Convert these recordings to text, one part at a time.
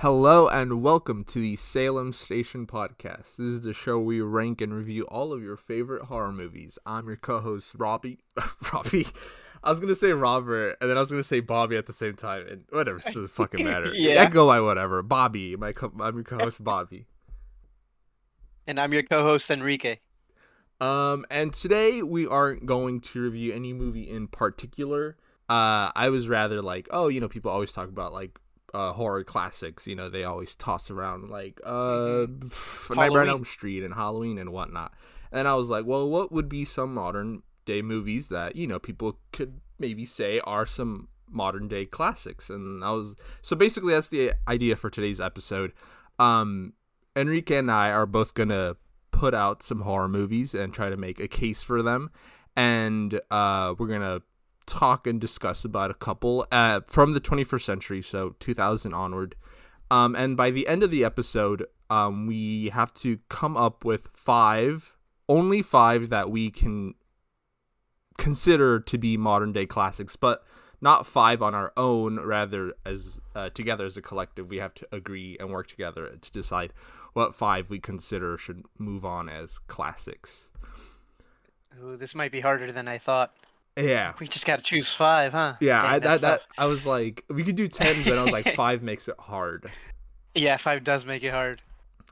Hello and welcome to the Salem Station Podcast. This is the show where we rank and review all of your favorite horror movies. I'm your co-host Robbie. Robbie. I was gonna say Robert, and then I was gonna say Bobby at the same time, and whatever, it doesn't fucking matter. Yeah. I go by whatever. Bobby, my co- I'm your co-host Bobby. And I'm your co-host Enrique. Um, and today we aren't going to review any movie in particular. Uh, I was rather like, oh, you know, people always talk about like uh horror classics. You know, they always toss around like uh f- Nightmare on Elm Street and Halloween and whatnot. And I was like, well, what would be some modern day movies that you know people could maybe say are some modern day classics? And I was so basically that's the idea for today's episode. Um, Enrique and I are both gonna put out some horror movies and try to make a case for them, and uh, we're gonna talk and discuss about a couple uh, from the 21st century, so 2000 onward. Um, and by the end of the episode, um, we have to come up with five, only five that we can consider to be modern day classics, but not five on our own. Rather, as uh, together as a collective, we have to agree and work together to decide what five we consider should move on as classics. Ooh, this might be harder than I thought. Yeah. We just gotta choose five, huh? Yeah, Dang, I, that, that. I was like, we could do ten, but I was like, five makes it hard, Yeah, five does make it hard.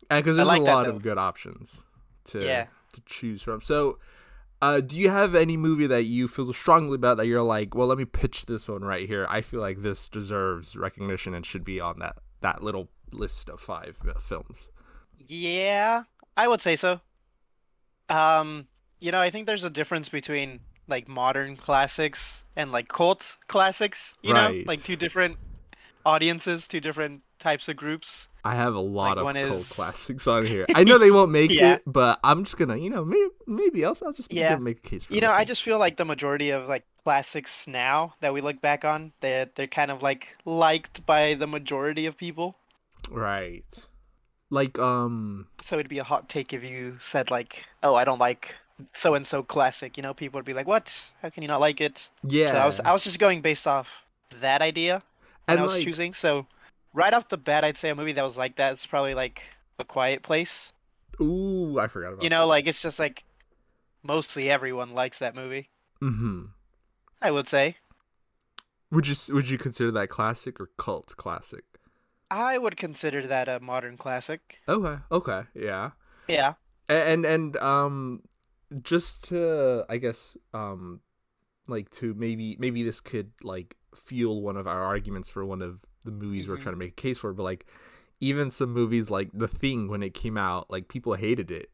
because there's like a lot though. of good options to Yeah. to choose from. So, uh, do you have any movie that you feel strongly about that you're like, well, let me pitch this one right here. I feel like this deserves recognition and should be on that that little list of five uh, films. Yeah, I would say so. Um, you know, I think there's a difference between like modern classics and like cult classics, you know? Like two different audiences, two different types of groups. I have a lot Like, of cult is- classics on here. I know they won't make Yeah. it, but I'm just gonna, you know, maybe maybe else I'll just Yeah. make a case for You know, I just feel like the majority of like classics now that we look back on, they're they're kind of like liked by the majority of people. right, like um, So it'd be a hot take if you said like, "Oh, I don't like so and so classic." You know, people would be like, "What? How can you not like it?" yeah, So I was I was just going based off that idea and I was like, choosing. So right off the bat, I'd say a movie that was like that is probably like A Quiet Place. ooh, I forgot about You know, like it's just like mostly everyone likes that movie. Mm-hmm. I would say. Would you would you consider that classic or cult classic? I would consider that a modern classic. Okay, okay, yeah, Yeah. A- and and um, just to I guess um, like to maybe maybe this could like fuel one of our arguments for one of the movies we're Mhm. trying to make a case for, but like even some movies like The Thing when it came out, like people hated it.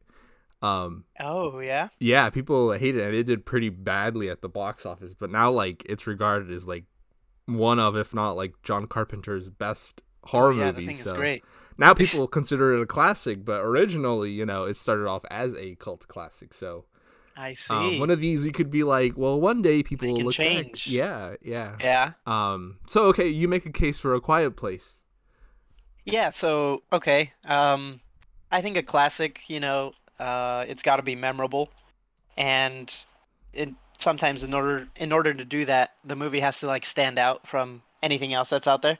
Um, Oh yeah. yeah, people hated it and it did pretty badly at the box office, but now like it's regarded as like one of, if not like John Carpenter's best horror Oh, yeah, movies. the thing so is great. Now people consider it a classic, but originally, you know, it started off as a cult classic. So I see. um, one of these we could be like, well, one day people They will can look change. back. Yeah, yeah. yeah. Um, so okay, you make a case for a quiet place. Yeah, so okay. Um I think a classic, you know, uh it's got to be memorable and it sometimes in order in order to do that, the movie has to like stand out from anything else that's out there.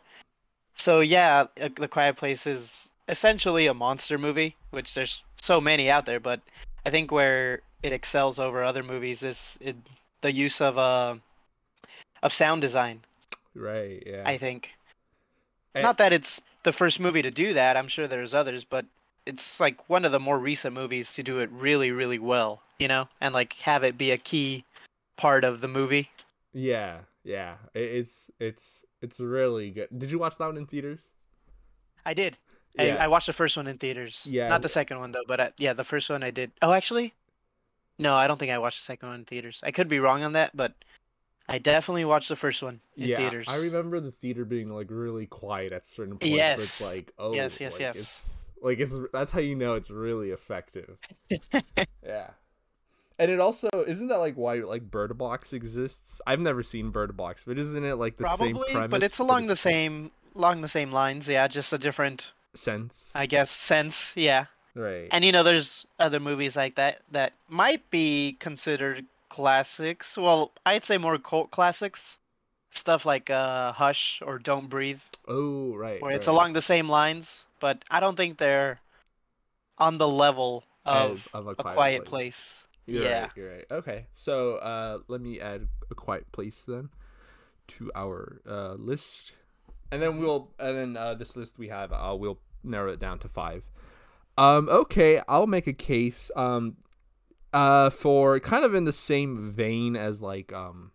So yeah, uh, The Quiet Place is essentially a monster movie, which there's so many out there, but I think where it excels over other movies is it, the use of uh of sound design. Right. Yeah. I think. Eh. Not that it's the first movie to do that. I'm sure there's others, but it's like one of the more recent movies to do it really, really well. You know, and like have it be a key part of the movie. yeah. Yeah. It's it's it's really good. Did you watch that one in theaters? I did. Yeah. I, I watched the first one in theaters. Yeah. Not the second one though, but uh yeah, the first one I did. Oh, actually, no, I don't think I watched the second one in theaters. I could be wrong on that, but I definitely watched the first one in yeah, theaters. I remember the theater being like really quiet at certain points. Where it's Yes. like, oh, Yes, yes, like, yes. It's, like it's that's how you know it's really effective. yeah, and it also isn't that like why like Bird Box exists? I've never seen Bird Box, but isn't it like the same Probably, premise? but it's along the same along the same lines. Yeah, just a different, sense, I guess, sense. Yeah. right? And you know, there's other movies like that that might be considered classics. Well, I'd say more cult classics. stuff like uh, Hush or Don't Breathe, Oh, right. where it's right. along the same lines, but I don't think they're on the level of, Of- of A Quiet, Place. You're yeah. right. You're right. Okay. So uh, let me add a quiet place then to our uh, list, and then we'll and then uh, this list we have uh, we'll narrow it down to five. Um. Okay. I'll make a case. Um. Uh. For kind of in the same vein as like um,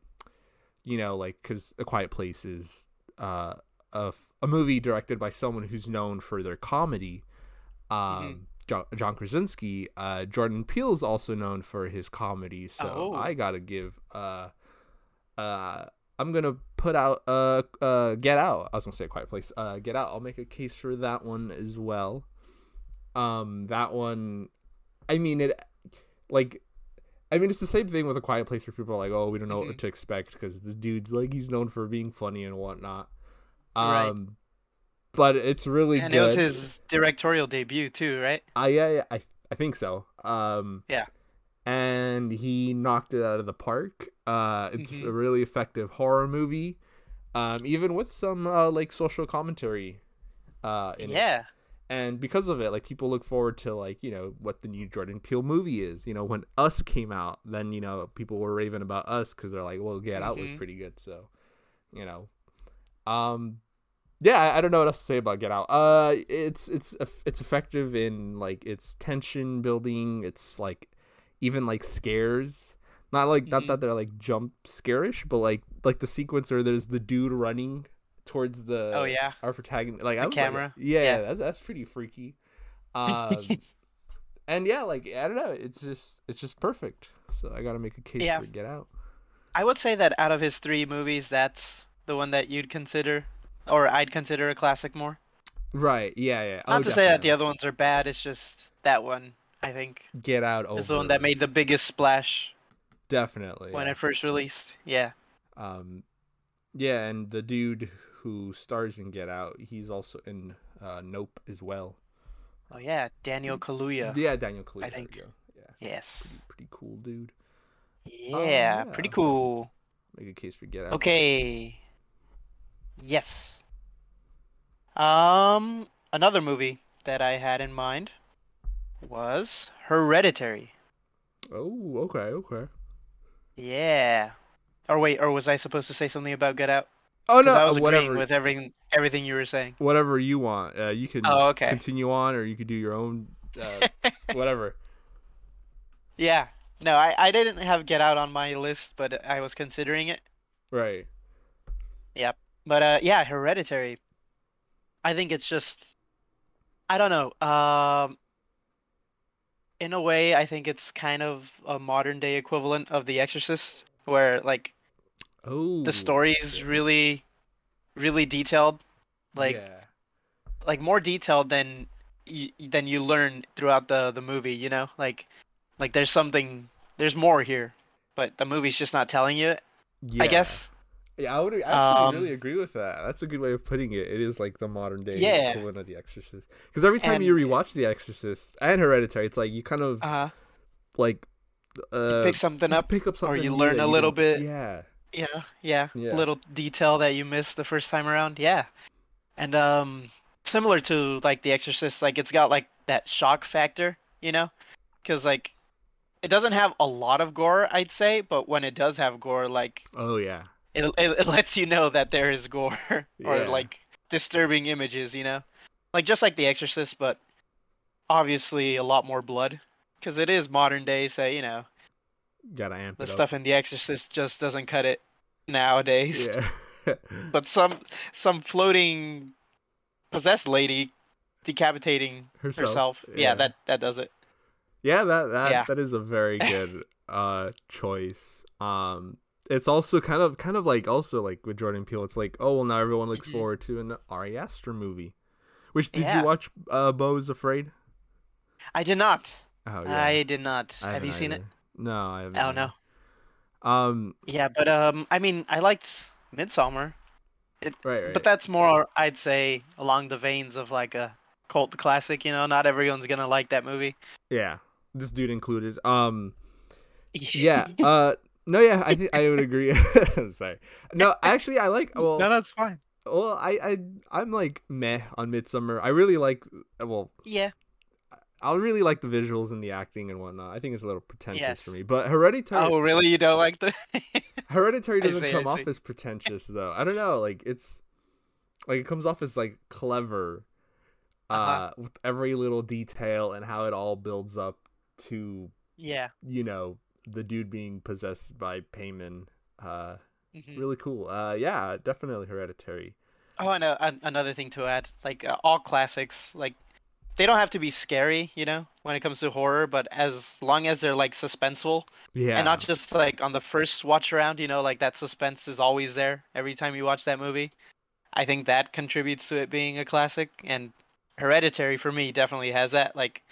you know, like because a quiet place is uh a, f- a movie directed by someone who's known for their comedy. Um. John, John Krasinski, uh, Jordan Peele is also known for his comedy, so Oh. I gotta give. Uh, uh, I'm gonna put out uh, uh, Get Out. I was gonna say a Quiet Place. Uh, Get Out. I'll make a case for that one as well. Um, that one, I mean it, like, I mean it's the same thing with a Quiet Place where people are like, oh, we don't know Mhm. what to expect because the dude's like he's known for being funny and whatnot. Um, Right. But it's really And good. it was his directorial debut too, right? I yeah, yeah, I I think so. Um Yeah. And he knocked it out of the park. Uh it's Mhm. a really effective horror movie. Um even with some uh like social commentary uh in it. yeah. And because of it, like people look forward to like, you know, what the new Jordan Peele movie is. You know, when Us came out, then you know, people were raving about Us cuz they're like, well, Get Out was Mhm. pretty good, so you know. Um yeah, I, don't know what else to say about Get Out. Uh, it's it's it's effective in like its tension building. It's like even like scares. Not like not Mhm. that they're like jump scarish, but like like the sequence where there's the dude running towards the Oh yeah. our protagonist like I The was like, camera. yeah, Yeah. that's that's pretty freaky. Um, and yeah, like I don't know, it's just it's just perfect. So I gotta make a case Yeah. for Get Out. I would say that out of his three movies, that's the one that you'd consider, or I'd consider a classic more. Right? Yeah, yeah. Not Oh, to say that the other ones are bad. It's just that one I think Get Out over is the one that made the biggest splash definitely when yeah. it first released. Yeah. Um, yeah, and the dude who stars in Get Out, he's also in uh, Nope as well. Oh yeah, Daniel Kaluuya. Yeah, Daniel Kaluuya. I think. Yeah, Yes. pretty, pretty cool dude. Yeah, yeah. pretty cool. Make a case for Get Out. Okay. Yes. Um, another movie that I had in mind was Hereditary. Oh, okay, okay. Yeah. Or wait, or was I supposed to say something about Get Out? Oh no, I was uh, agreeing whatever, with everything everything you were saying. whatever you want. Uh, you can Oh, okay. continue on, or you could do your own, uh, whatever. Yeah. No, I, I didn't have Get Out on my list, but I was considering it. Right. But uh, yeah, Hereditary. I think it's just, I don't know. Um, in a way, I think it's kind of a modern day equivalent of The Exorcist, where like Oh, the story is really, really detailed, like yeah. like more detailed than you, than you learn throughout the the movie. You know, like like there's something, there's more here, but the movie's just not telling you it. yeah. I guess. Yeah, I would actually Um, really agree with that. That's a good way of putting it. It is like the modern day Yeah. equivalent of The Exorcist. Because every time you And- rewatch The Exorcist and Hereditary, it's like you kind of Uh like uh, Pick something up. pick up something, or you learn a little bit. Yeah, Yeah, yeah, Yeah. Little detail that you missed the first time around. Yeah. And um similar to like The Exorcist, like it's got like that shock factor, you know? Cuz like it doesn't have a lot of gore, I'd say, but when it does have gore, like oh yeah, it it, it lets you know that there is gore or Yeah. like disturbing images, you know? Like just like The Exorcist, but obviously a lot more blood cuz it is modern day, so you know, gotta amp the it stuff in The Exorcist just doesn't cut it nowadays. Yeah. but some some floating possessed lady decapitating herself. herself. Yeah, that that does it. Yeah, that that Yeah. that is a very good uh choice. Um it's also kind of kind of like also like with Jordan Peele, it's like, oh well now everyone looks forward to an Ari Aster movie. Which did Yeah. you watch uh Beau is Afraid? I did not. Oh yeah. I did not. I Have you seen either. No, I haven't. Oh no. Um Yeah, but um, I mean, I liked Midsommar, right, right. but that's more, I'd say, along the veins of like a cult classic. You know, not everyone's gonna like that movie. yeah. This dude included. Um yeah, uh No, yeah, I think I would agree. I'm sorry. No, actually, I like. Well, no, that's fine. well, I, I, I'm like meh on Midsommar. I really like. Well, Yeah. I really like the visuals and the acting and whatnot. I think it's a little pretentious Yes. for me. But Hereditary, Oh, really? You don't like the? Hereditary doesn't see, come off as pretentious though. I don't know. Like it's like it comes off as like clever, uh, Uh-huh. with every little detail and how it all builds up to yeah. you know the dude being possessed by Paimon. Uh, Mhm. really cool. Uh, yeah, definitely Hereditary. Oh, and uh, another thing to add, like uh, all classics, like they don't have to be scary, you know, when it comes to horror, but as long as they're like suspenseful Yeah, and not just like on the first watch around, you know, like that suspense is always there every time you watch that movie. I think that contributes to it being a classic, and Hereditary for me definitely has that. Like,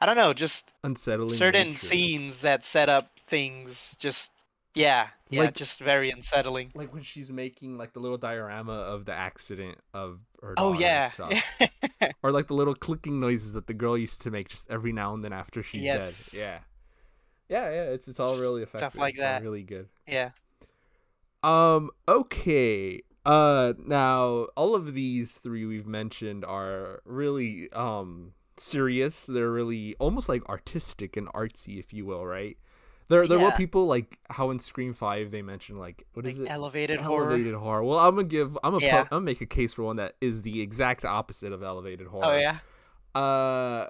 I don't know, just unsettling. certain nature. scenes that set up things, just yeah, yeah, Like- just very unsettling. like when she's making like the little diorama of the accident of her Oh yeah, or like the little clicking noises that the girl used to make just every now and then after she's Yes. dead. Yeah, yeah, yeah. It's it's all really effective. Stuff like It's that. really good. yeah. Um. Okay. Uh. Now, all of these three we've mentioned are really um serious. They're really almost like artistic and artsy, if you will, right? There, there were people like how in Scream Five they mentioned like what is like it? elevated horror. elevated horror. Well, I'm gonna give. I'm gonna. Yeah. I'm gonna make a case for one that is the exact opposite of elevated horror. Oh yeah. Uh,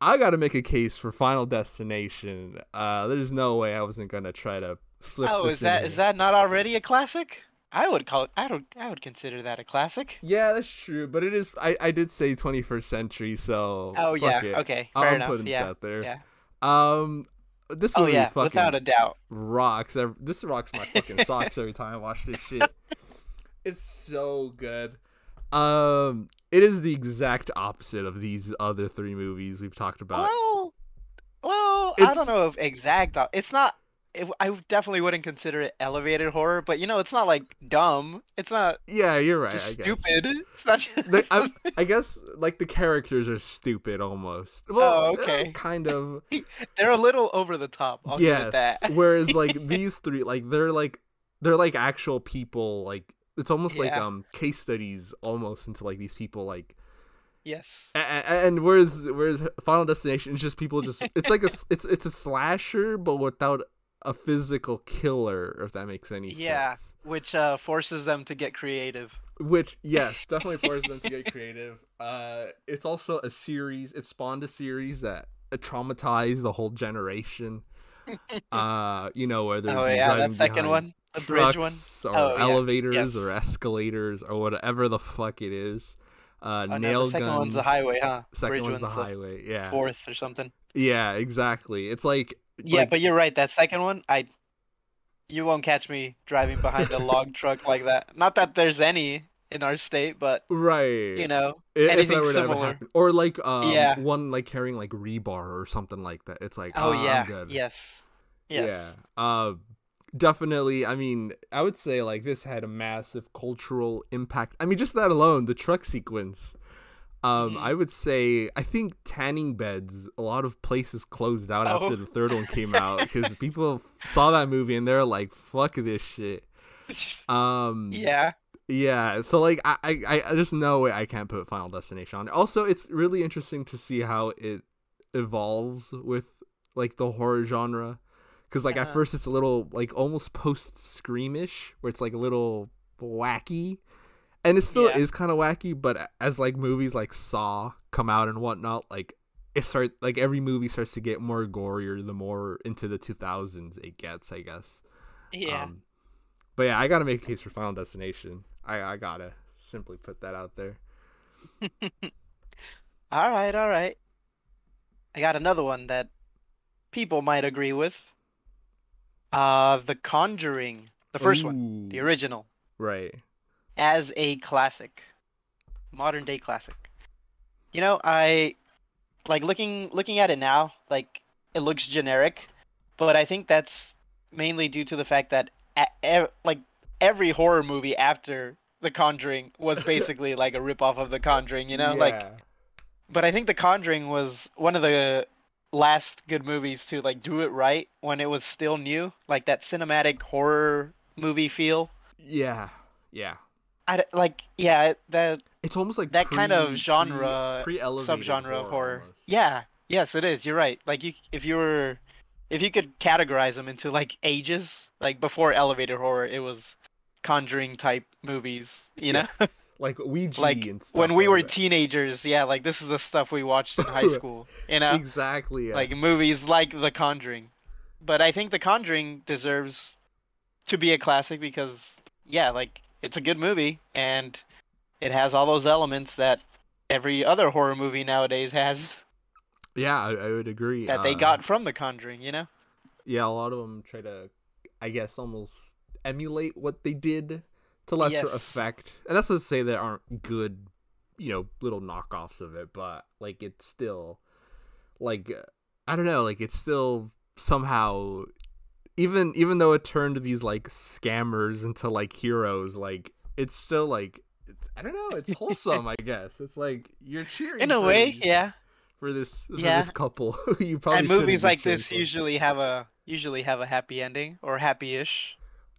I gotta make a case for Final Destination. Uh, there's no way I wasn't gonna try to slip. Oh, is that here. is that not already a classic? I would call it. I don't. I would consider that a classic. Yeah, that's true, but it is. I, I did say 21st century, so. Oh fuck yeah. it. Okay. Fair I'm enough. this Yeah. out there. Yeah. Um, this Oh movie yeah. fucking Without a doubt. rocks. This rocks my fucking socks every time I watch this shit. It's so good. Um, it is the exact opposite of these other three movies we've talked about. Well, well, I don't know if exact. It's not. It, I definitely wouldn't consider it elevated horror, but you know, it's not like dumb. It's not Yeah, you're right. just I guess. stupid. It's not. Just... They- I, I guess like the characters are stupid almost. Well, Oh, okay. kind of. They're a little over the top. I'll give yes. Whereas like these three, like they're like they're like actual people. Like it's almost like um case studies almost into like these people like yes. And whereas whereas Final Destination is just people just it's like a it's it's a slasher but without a physical killer if that makes any Yeah. sense. Yeah, which uh, forces them to get creative. Which yes, definitely forces them to get creative. Uh, it's also a series. It spawned a series that traumatized the whole generation. Uh, you know whether Oh yeah, that second one, the bridge one. or Oh, yeah. elevators or escalators or whatever the fuck it is. Uh, Oh, no, nail the second guns. one's the highway, huh? Second bridge one's one's the highway. Yeah. fourth or something. Yeah, exactly. It's like Yeah, like- but you're right. That second one, I, you won't catch me driving behind a log truck like that. Not that there's any in our state, but right. you know, if anything that were to ever similar. or like um, Yeah. one like carrying like rebar or something like that. It's like oh I'm yeah, good. yes, yes, Yeah. Uh, definitely. I mean, I would say like this had a massive cultural impact. I mean, just that alone, the truck sequence. Um, Mhm. I would say I think tanning beds. A lot of places closed out Oh. after the third one came out because people saw that movie and they're like, "Fuck this shit." Um, yeah, yeah, so like I, I, I there's no way I can't put Final Destination on. Also, it's really interesting to see how it evolves with like the horror genre, because like at Uh-huh. first it's a little like almost post screamish, where it's like a little wacky, and it still Yeah. is kind of wacky. But as like movies like Saw come out and whatnot, like it start like every movie starts to get more gorier the more into the 2000s it gets, I guess. yeah. Um, but yeah, I gotta make a case for Final Destination. I I gotta simply put that out there. all right, all right. I got another one that people might agree with. Uh, The Conjuring, the first one, the original, Right. As a classic, modern day classic. You know, I like looking looking at it now, like it looks generic, but I think that's mainly due to the fact that a- e- like every horror movie after The Conjuring was basically like a ripoff of The Conjuring, you know? Like but I think The Conjuring was one of the last good movies to like do it right when it was still new, like that cinematic horror movie feel. Yeah, yeah. I like yeah that It's almost like that kind of genre pre- subgenre of horror. almost. Yeah, yes, it is. You're right. Like you, if you were, if you could categorize them into like ages, like before elevated horror, it was Conjuring type movies. You know, Yes. like Ouija like when we like were that. teenagers. Yeah, like this is the stuff we watched in high school. You know, exactly. Yeah. like movies like The Conjuring. But I think The Conjuring deserves to be a classic because yeah, like it's a good movie and it has all those elements that every other horror movie nowadays has yeah, I, I would agree. that they Uh, got from The Conjuring, you know? Yeah, a lot of them try to, I guess, almost emulate what they did to lesser Yes. effect. And that's not to say there aren't good, you know, little knockoffs of it, but like it's still, like, I don't know, like it's still somehow, even even though it turned these like scammers into like heroes, like it's still like. It's, I don't know. It's wholesome, I guess. It's like you're cheering In a way, these- yeah. For this, for Yeah. this couple, you probably And movies like this for. usually have a usually have a happy ending or happy-ish.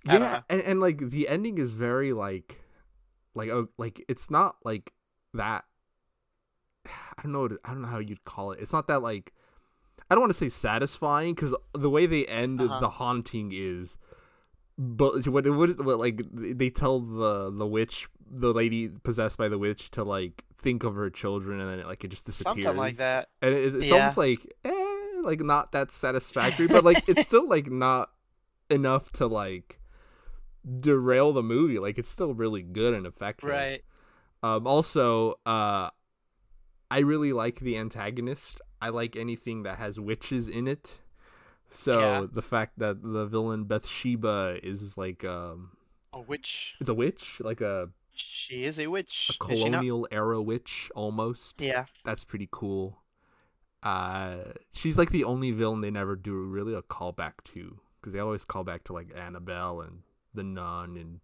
I yeah and, and like the ending is very like like oh like it's not like that i don't know i don't know how you'd call it it's not that like i don't want to say satisfying because the way they end Uh-huh. the haunting is but what it would what, like they tell the the witch the lady possessed by the witch to like think of her children and then it, like it just disappears Something like that. and it, it's Yeah. almost like eh, like not that satisfactory but like it's still like not enough to like derail the movie like it's still really good and effective Right. um also uh i really like the antagonist i like anything that has witches in it so Yeah. the fact that the villain bathsheba is like um A witch. it's a witch like a, She is a witch. a Is she not? colonial era witch almost Yeah. that's pretty cool. Uh, she's like the only villain they never do really a callback to because they always call back to like Annabelle and the Nun and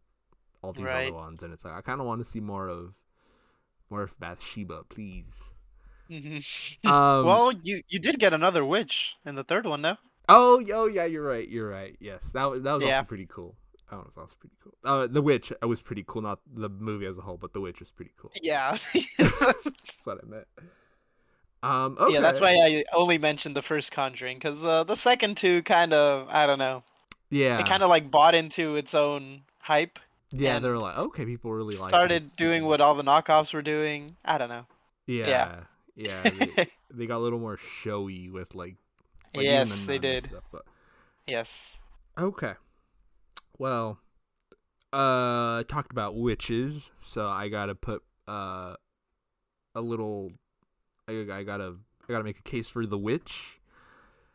all these Right. other ones, and it's like I kind of want to see more of more of Bathsheba, please. Mhm. Um, well, you you did get another witch in the third one, though. oh, yo, yeah, you're right, you're right. Yes, that was that was Yeah. also pretty cool. That was also pretty cool. Uh, the witch uh, was pretty cool, not the movie as a whole, but the witch was pretty cool. Yeah. That's what I meant. Um, okay. Yeah, that's why I only mentioned the first Conjuring because the the second two kind of I don't know. Yeah, It kind of like bought into its own hype. Yeah, they're like, okay, people really like. started doing what all the knockoffs were doing. I don't know. Yeah, yeah. They, they got a little more showy with like. like even the yes, they did. Stuff, but Yes. okay, well, uh, I talked about witches, so I gotta put uh, a little. I, I gotta I gotta make a case for the witch.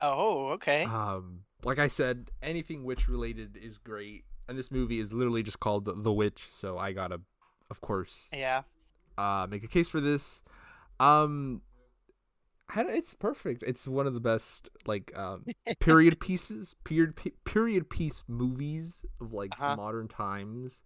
Oh, okay. Um, like I said, anything witch related is great, and this movie is literally just called The, the Witch, so I gotta, of course, yeah. uh, make a case for this. Um, it's perfect. It's one of the best like um, period pieces, period period piece movies of like Uh-huh. modern times,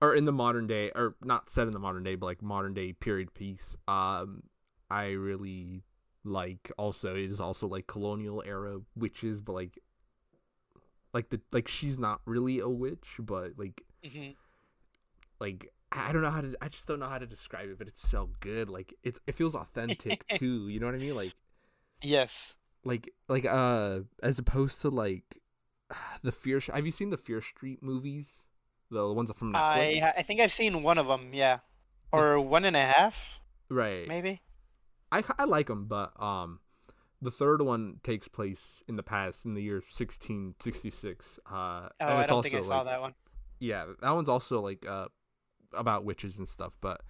or in the modern day, or not set in the modern day, but like modern day period piece. Um, I really like. Also, it is also like colonial era witches, but like, like the like she's not really a witch, but like hmm like I don't know how to I just don't know how to describe it, but it's so good. Like it's it feels authentic too. You know what I mean? Like Yes. like like uh as opposed to like the Fear. Have you seen the Fear Street movies? The ones from Netflix. I I think I've seen one of them. Yeah. Or one and a half, right. maybe. I I like them, but um, the third one takes place in the past in the year 1666. Uh, Oh, I don't also think I saw like, that one. yeah, that one's also like uh about witches and stuff, but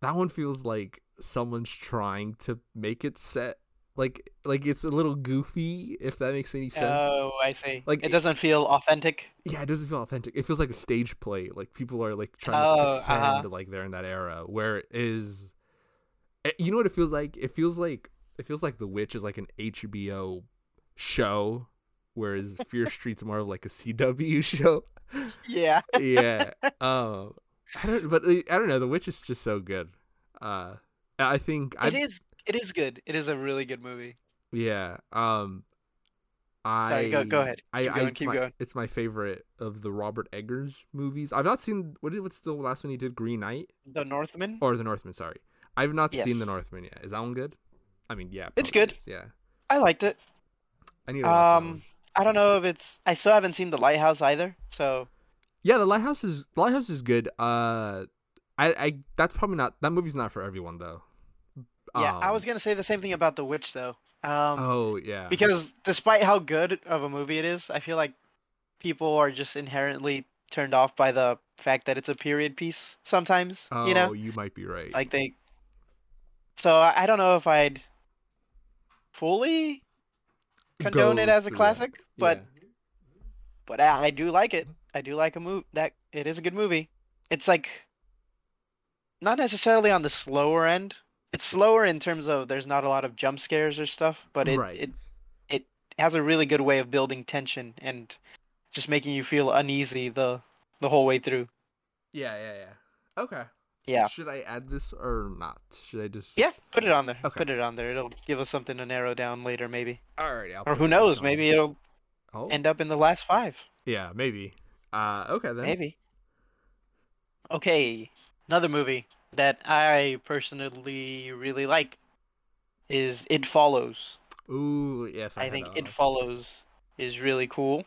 that one feels like someone's trying to make it set like like it's a little goofy if that makes any sense. Oh, I see. Like, it doesn't feel authentic. yeah, it doesn't feel authentic. It feels like a stage play. Like people are like trying Oh, to pretend uh-huh. like they're in that era where it is eh, you know what it feels like? It feels like it feels like The Witch is like an HBO show whereas Fear Street's more of like a CW show. Yeah. yeah. Um, I don't, but I don't know. The Witch is just so good. Uh, I think I It is. It is good. It is a really good movie. Yeah. Um. I Sorry, go- go ahead. Keep I going, it's keep my, going. It's my favorite of the Robert Eggers movies. I've not seen what did what's the last one he did? Green Knight The Northman. or The Northman? Sorry, I've not seen The Northman yet. Is that one good? I mean, yeah, It's good. is, Yeah, I liked it. I need Um. I don't know if it's. I still haven't seen The Lighthouse either. So Yeah, The Lighthouse is The Lighthouse is good. Uh, I I that's probably not that movie's not for everyone though. yeah, I Um, was gonna say the same thing about The Witch though. Um, Oh yeah. because despite how good of a movie it is, I feel like people are just inherently turned off by the fact that it's a period piece. Sometimes, oh, you know, you might be right. like they. So I I don't know if I'd fully condone Go it as a that. classic, but Yeah. but I, I do like it. I do like a movie that it is a good movie. It's like not necessarily on the slower end. It's slower in terms of there's not a lot of jump scares or stuff, but it right. it has a really good way of building tension and just making you feel uneasy the the whole way through. yeah, yeah, yeah. Okay. Yeah. Should I add this or not? Should I just? Yeah, put it on there. Okay. Put it on there. It'll give us something to narrow down later maybe. Alright. Or who knows, maybe it'll Oh. end up in the last 5. yeah, maybe. Uh, okay then. Maybe. Okay, another movie that I personally really like is It Follows. Ooh, yes. I, I think It. Follows is really cool.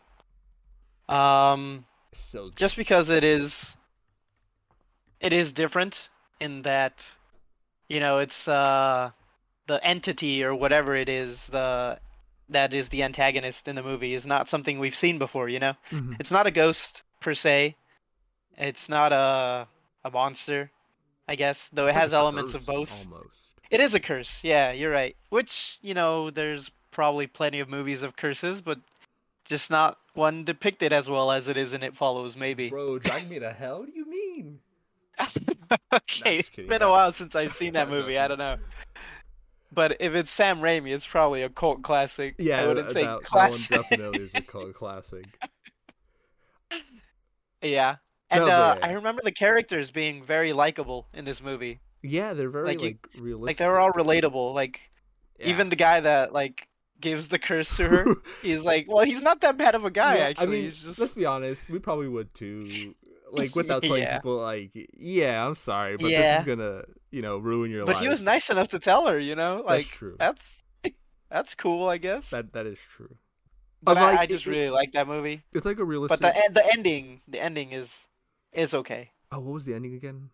Um, so good. just because it is, it is different in that, you know, it's uh, the entity or whatever it is the that is the antagonist in the movie is not something we've seen before. You know, Mhm. it's not a ghost per se. It's not a a monster, I guess. Though it It's has elements of both. Almost. It is a curse. Yeah, you're right. Which, you know, there's probably plenty of movies of curses, but just not one depicted as well as it is in It Follows, maybe. Bro, drag me to hell? What do you mean? okay, it's been a while since I've seen that movie. I don't know. But if it's Sam Raimi, it's probably a cult classic. Yeah, I wouldn't that, say that, that classic. one definitely is a cult classic. yeah. And No, uh. I remember the characters being very likable in this movie. Yeah, they're very Like like, you- realistic. Like they were all relatable. Like Yeah. even the guy that like gives the curse to her, he's like, well, he's not that bad of a guy Yeah, actually. I mean, he's just let's be honest, we probably would too. Like without telling Yeah. people, like, yeah, I'm sorry, but this is gonna, you know, ruin your But life. But he was nice enough to tell her, you know, like That's true. that's that's cool, I guess. That that is true. but like, I, I just it- really like that movie. It's like a realistic. But the the ending, the ending is is okay. oh, what was the ending again?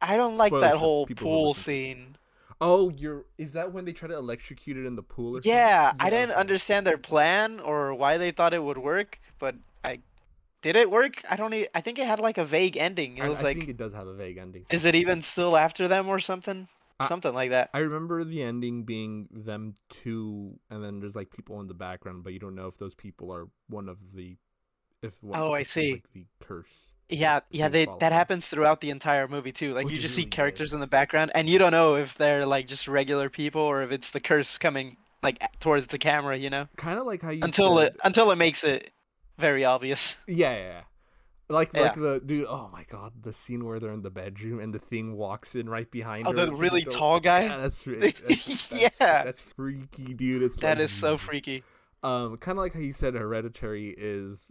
I don't like Spoilers that whole pool scene. Oh, you're. Is that when they try to electrocute it in the pool? Or something? Yeah, I didn't understand their plan or why they thought it would work, but I did it work? I don't. I think it had like a vague ending. It I, was I like, think it does have a vague ending. is it even still after them or something? I- Something like that. I remember the ending being them two, and then there's like people in the background, but you don't know if those people are one of the. If one, Oh, I see. Like the curse. Yeah, yeah, they that happens throughout the entire movie too. Like Which you just really see good. characters in the background, and you don't know if they're like just regular people or if it's the curse coming like towards the camera. You know, Kind of like how you until said, it until it makes it very obvious. Yeah, yeah, yeah. Like Yeah. like the dude. Oh my god, the scene where they're in the bedroom and the thing walks in right behind Oh, the really go- tall guy? Yeah, that's, that's, that's Yeah. That's freaky, dude. It's That like, is so freaky. Um, kind of like how you said, Hereditary is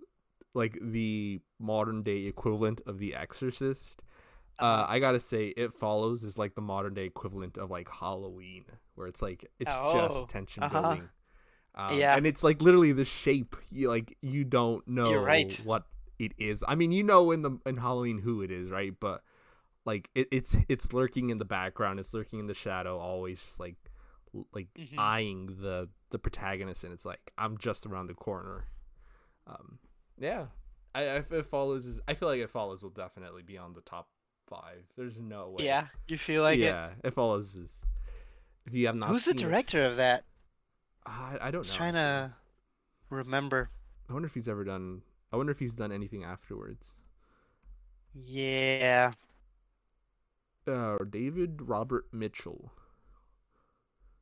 like the modern day equivalent of The Exorcist. Uh, Uh-huh. I gotta say, It Follows is like the modern day equivalent of like Halloween, where it's like it's Oh, just tension uh-huh. building. Um, Yeah. and it's like literally the shape. You like you don't know right. what it is. I mean, you know in the in Halloween who it is, right? But like it, it's it's lurking in the background. It's lurking in the shadow, always just like like Mhm. eyeing the the protagonist, and it's like I'm just around the corner. Um, yeah, I, if it follows. Is, I feel like it follows will definitely be on the top five. There's no way. Yeah, you feel like it. yeah, it follows is. If you have not, Who's the seen it- director of that? I, I don't know. trying to remember. I wonder if he's ever done. I wonder if he's done anything afterwards. Yeah, Uh, David Robert Mitchell.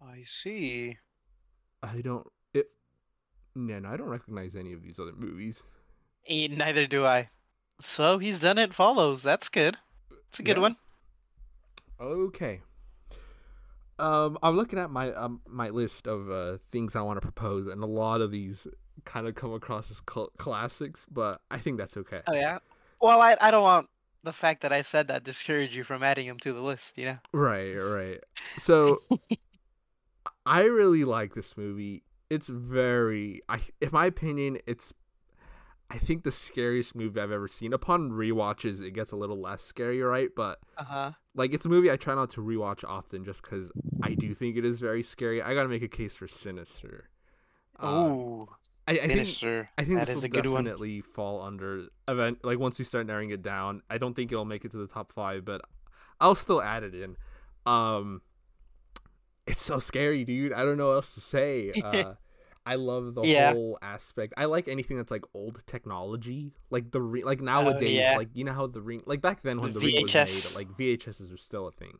I see. I don't. It. No, no, I don't recognize any of these other movies. Neither do I. So he's done it. Follows. That's good. It's a good Yeah. one. Okay. Um, I'm looking at my um my list of uh things I want to propose, and a lot of these kind of come across as cl- classics, but I think that's okay. Oh yeah. Well, I I don't want the fact that I said that discourage you from adding them to the list. You know. Right, right. So I really like this movie. It's very I in my opinion, it's I think the scariest movie I've ever seen. Upon rewatches, it gets a little less scary, right? But Uh huh. Like it's a movie I try not to rewatch often just cuz I do think it is very scary. I got to make a case for Sinister. Uh, Oh, I, I think Sinister. I think that this is will a good one. definitely fall under event. Like once we start narrowing it down, I don't think it'll make it to the top five, but I'll still add it in. Um, it's so scary, dude. I don't know what else to say. Uh, I love the Yeah. whole aspect. I like anything that's like old technology, like the re- like nowadays, Oh, yeah. like you know how the ring, like back then when The the, ring was made, like VHSs were still a thing.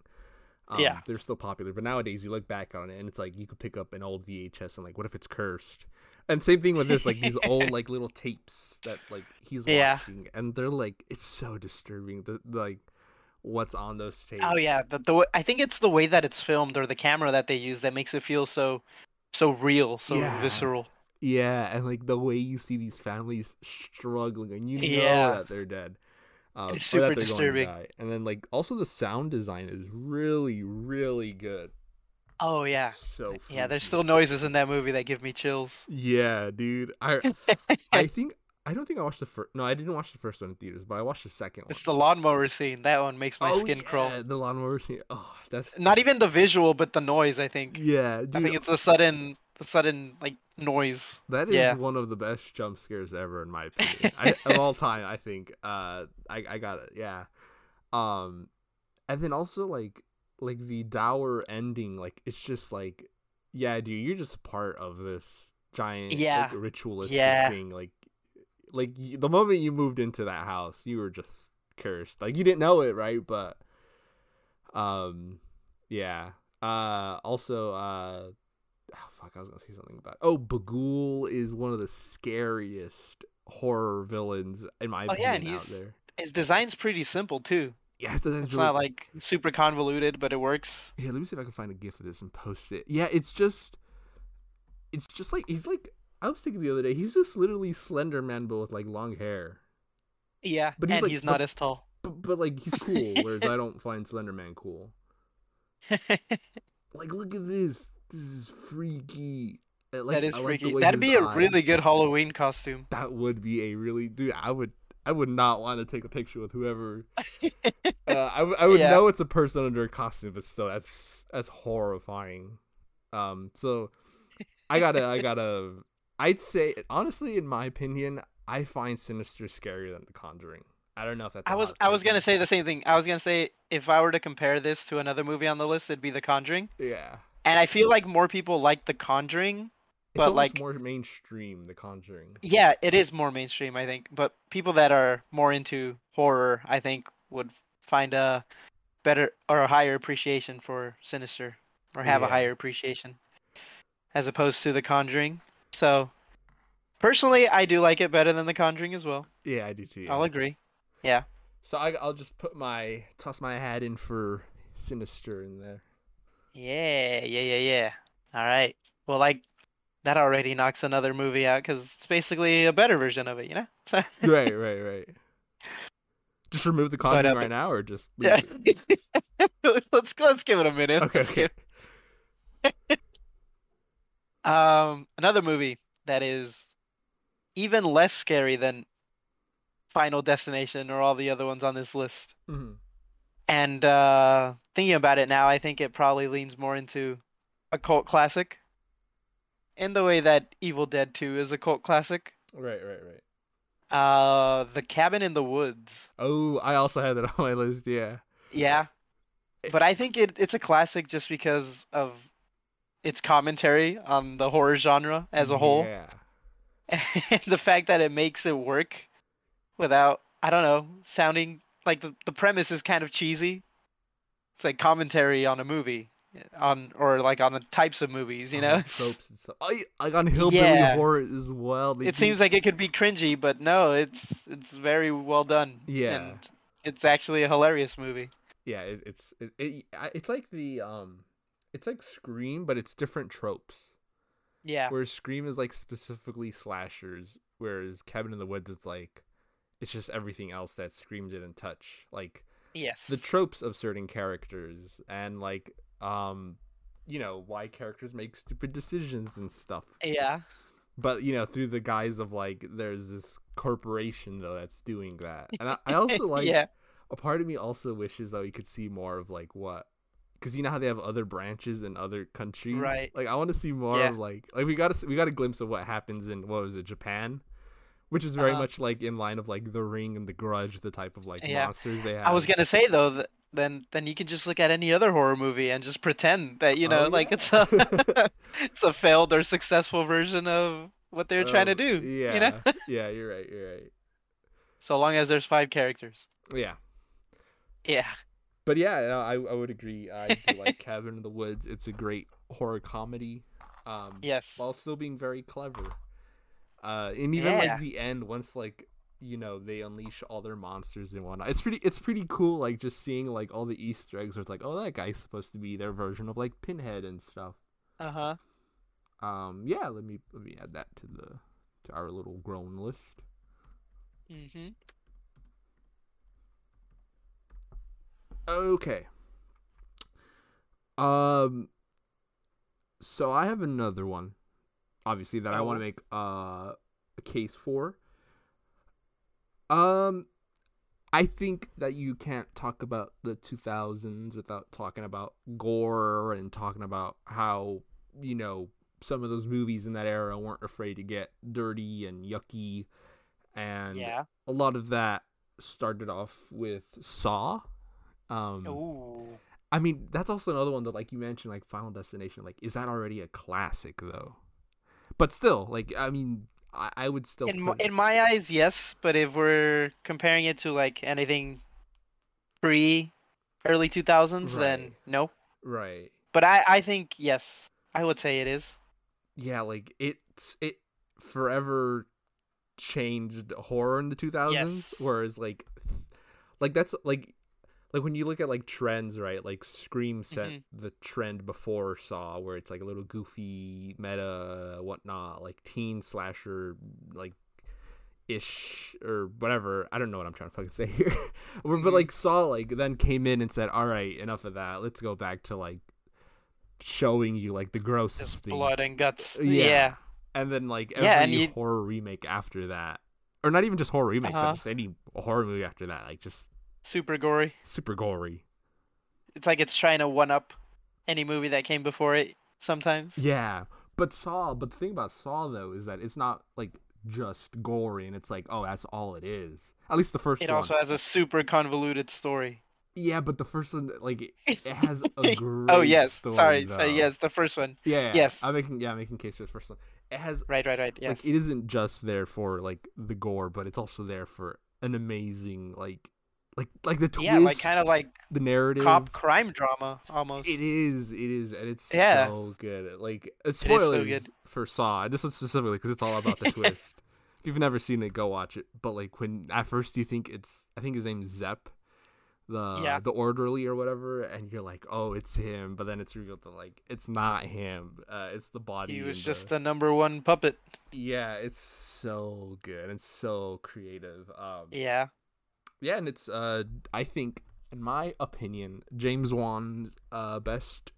Um, Yeah. they're still popular, but nowadays you look back on it and it's like you could pick up an old VHS and like, what if it's cursed? And same thing with this, like these old like little tapes that like he's Yeah. watching, and they're like, it's so disturbing. The like, what's on those tapes? Oh yeah, the, the I think it's the way that it's filmed or the camera that they use that makes it feel so so real, so Yeah. visceral. yeah, and like the way you see these families struggling, and you know Yeah. that they're dead. Um, It's super they're going to disturbing. And then like also the sound design is really really good. Oh yeah. so Yeah, there's still noises in that movie that give me chills. Yeah, dude. I I think I don't think I watched the first. No, I didn't watch the first one in theaters, but I watched the second one. It's the lawnmower scene. That one makes my oh, skin yeah, crawl. The lawnmower scene. Oh, that's Not even the visual, but the noise. I think. yeah, dude. I think it's the sudden, the sudden like noise. that is yeah. one of the best jump scares ever, in my opinion, I, of all time. I think. Uh, I I got it. Yeah. Um, and then also like like the dour ending. Like it's just like, yeah, dude, you're just a part of this giant Yeah. like, ritualistic Yeah. thing. Like like the moment you moved into that house, you were just cursed. Like you didn't know it, right? But um yeah. Uh also uh oh, fuck, I was gonna say something about Oh, Bughuul is one of the scariest horror villains in my Oh, yeah, opinion and out he's-. His design's pretty simple too. Yeah, it's, It's not like super convoluted, but it works. Yeah, let me see if I can find a gif of this and post it. Yeah, it's just it's just like he's like I was thinking the other day, he's just literally Slender Man but with like long hair. Yeah, But he's, and like, he's but- not as tall. But, but like he's cool, whereas I don't find Slender Man cool. Like, look at this. This is freaky. Like- that is I freaky. way That'd be a eyes- really good Halloween costume. That would be a really dude. I would. I would not want to take a picture with whoever. Uh, I, w- I would Yeah. know it's a person under a costume, but still, that's that's horrifying. Um. So, I gotta. I gotta. I'd say honestly, in my opinion, I find Sinister scarier than The Conjuring. I don't know if that's. I was I was gonna say the same thing. I was gonna say if I were to compare this to another movie on the list, it'd be The Conjuring. Yeah. And I feel like more people like The Conjuring. But, like- more mainstream, The Conjuring. Yeah, it is more mainstream, I think. But people that are more into horror, I think, would find a better or a higher appreciation for Sinister, or have a higher appreciation, as opposed to The Conjuring. So, personally, I do like it better than The Conjuring as well. Yeah, I do too. I'll agree. Yeah. So I, I'll just put my toss my hat in for Sinister in there. Yeah, yeah, yeah, yeah. All right. Well, like that already knocks another movie out because it's basically a better version of it, you know? So, right, right, right. Just remove the Conjuring uh, right now, or just yeah. let's let's give it a minute. Okay, Let's okay. Um, another movie that is even less scary than Final Destination or all the other ones on this list. Mhm. And uh, thinking about it now, I think it probably leans more into a cult classic. In the way that Evil Dead 2 is a cult classic. Right, right, right. Uh, The Cabin in the Woods. Oh, I also had that on my list. Yeah. Yeah. But I think it, it's a classic just because of its commentary on the horror genre as a whole. Yeah. And the fact that it makes it work without, I don't know, sounding like the, the premise is kind of cheesy. It's like commentary on a movie, on or like on the types of movies, you know? Tropes and stuff. Yeah, like on hillbilly Yeah. horror as well. they it do- seems like it could be cringy, but no, it's it's very well done. Yeah. And it's actually a hilarious movie. yeah, it, it's it, it, it's like the um, it's like Scream, but it's different tropes. Yeah. Whereas Scream is like specifically slashers, whereas Cabin in the Woods it's like it's just everything else that Scream didn't touch. Like Yes. the tropes of certain characters and like um you know why characters make stupid decisions and stuff yeah. but you know through the guise of like there's this corporation though that's doing that and i, I also like yeah. a part of me also wishes though you could see more of like what because you know how they have other branches in other countries Right. like i want to see more Yeah. of like like we got a we got a glimpse of what happens in what was it japan which is very Uh-huh. much like in line of like the ring and the Grudge, the type of like Yeah. monsters they have I was gonna say though that then then you can just look at any other horror movie and just pretend that you know Oh, like it's a it's a failed or successful version of what they're trying to Um, do. Yeah, You know. yeah, you're right. You're right. so long as there's five characters. Yeah, Yeah. But yeah, no, I I would agree. I do like Cabin in the Woods. It's a great horror comedy. Um, Yes. while still being very clever. Uh, and even like the end, once like you know they unleash all their monsters and whatnot. It's pretty. It's pretty cool. Like just seeing like all the Easter eggs. Where it's like, oh, that guy's supposed to be their version of like Pinhead and stuff. Uh huh. Um, yeah. Let me let me add that to the to our little grown list. Mm-hmm. Okay. Um so I have another one obviously that I want Oh. to make uh, a case for. Um I think that you can't talk about the 2000s without talking about gore and talking about how, you know, some of those movies in that era weren't afraid to get dirty and yucky and Yeah. a lot of that started off with Saw. Um, Ooh. I mean, that's also another one that, like you mentioned, like Final Destination. Like, is that already a classic though? But still, like, I mean, I, I would still. In in my eyes, yes. But if we're comparing it to like anything pre early two thousands, then no. right? But I I think yes. I would say it is. Yeah, like it it forever changed horror in the 2000s. Yes. Whereas, like, like that's like. Like when you look at like trends, right? Like Scream set Mhm. the trend before Saw, where it's like a little goofy, meta, whatnot, like teen slasher, like ish or whatever. I don't know what I'm trying to fucking say here. but, but Mhm. like Saw like then came in and said, "All right, enough of that. Let's go back to like showing you like the thing." blood and guts. Yeah. Yeah. And then like every Yeah, you- horror remake after that, or not even just horror remake, Uh-huh. but just any horror movie after that, like just Super gory. super gory. It's like it's trying to one up any movie that came before it. Sometimes. Yeah, but Saw. But the thing about Saw though is that it's not like just gory, and it's like, oh, that's all it is. At least the first It one. also has a super convoluted story. Yeah, but the first one, like, it, has a oh, great. oh yes. story, sorry. Sorry. Yes, the first one. Yeah, yeah. Yes. I'm making yeah, I'm making case for the first one. It has Right. Right. Right. Yes. like it isn't just there for like the gore, but it's also there for an amazing like like like the twist. yeah. Like kind of like the narrative. cop crime drama almost. It is, it is, and it's Yeah. so good. Like uh, so good. for Saw. This one specifically because it's all about the twist. If you've never seen it, go watch it. But like when at first you think it's, I think his name's Zep, the Yeah. the orderly or whatever, and you're like, oh, it's him. But then it's revealed that like it's not him. Uh, it's the body. He was just the, the number one puppet. yeah. It's so good and so creative. Um, Yeah. Yeah, and it's uh I think in my opinion, James Wan's uh best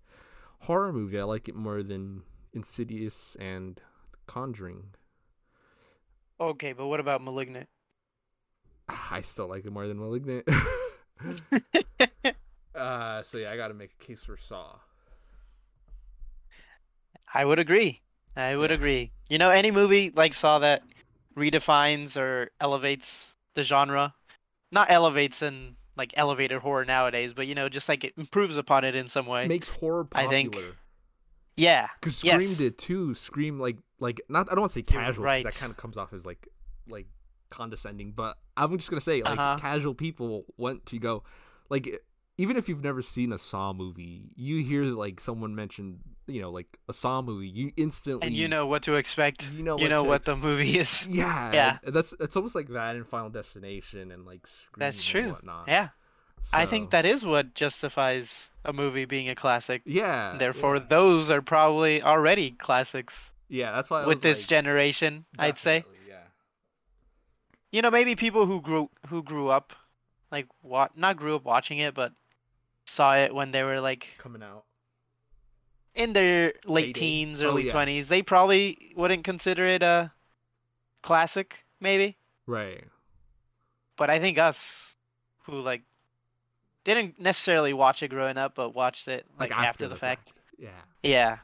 horror movie. I like it more than Insidious and Conjuring. Okay, but what about Malignant? I still like it more than Malignant. uh so yeah, I got to make a case for Saw. I would agree. I would Yeah. agree. You know, any movie like Saw that redefines or elevates the genre, not elevates in like elevated horror nowadays, but you know, just like it improves upon it in some way. Makes horror I popular. think- yeah. Cuz Scream yes. did too. Scream like like not I don't want to say casual 'cause that kind of comes off as like like condescending, but I'm just going to say like Uh-huh. casual people want to go like even if you've never seen a Saw movie, you hear like someone mention, you know, like a Saw movie, you instantly And you know what to expect. you know You know what ex- the movie is. yeah Yeah. that's it's almost like that in Final Destination and like Scream That's and true. whatnot. Yeah. I think that is what justifies a movie being a classic. yeah. Therefore, yeah. those are probably already classics yeah, that's why I with was this like, generation. I'd say. yeah. You know, maybe people who grew who grew up, like what not grew up watching it, but saw it when they were like coming out. in their late Heyday. teens, Oh, early yeah. twenties. They probably wouldn't consider it a classic, maybe. Right. But I think us, who like didn't necessarily watch it growing up, but watched it like, after, the, fact. Yeah. Yeah,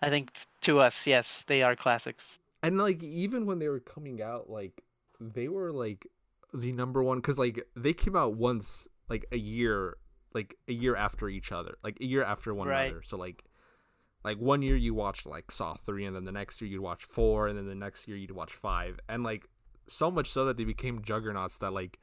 I think to us, yes, they are classics. And like even when they were coming out, like they were like the number one because like they came out once like a year, like a year after each other, like a year after one Right. another. So like, like one year you watched like Saw three, and then the next year you'd watch four, and then the next year you'd watch five, and like so much so that they became juggernauts that like.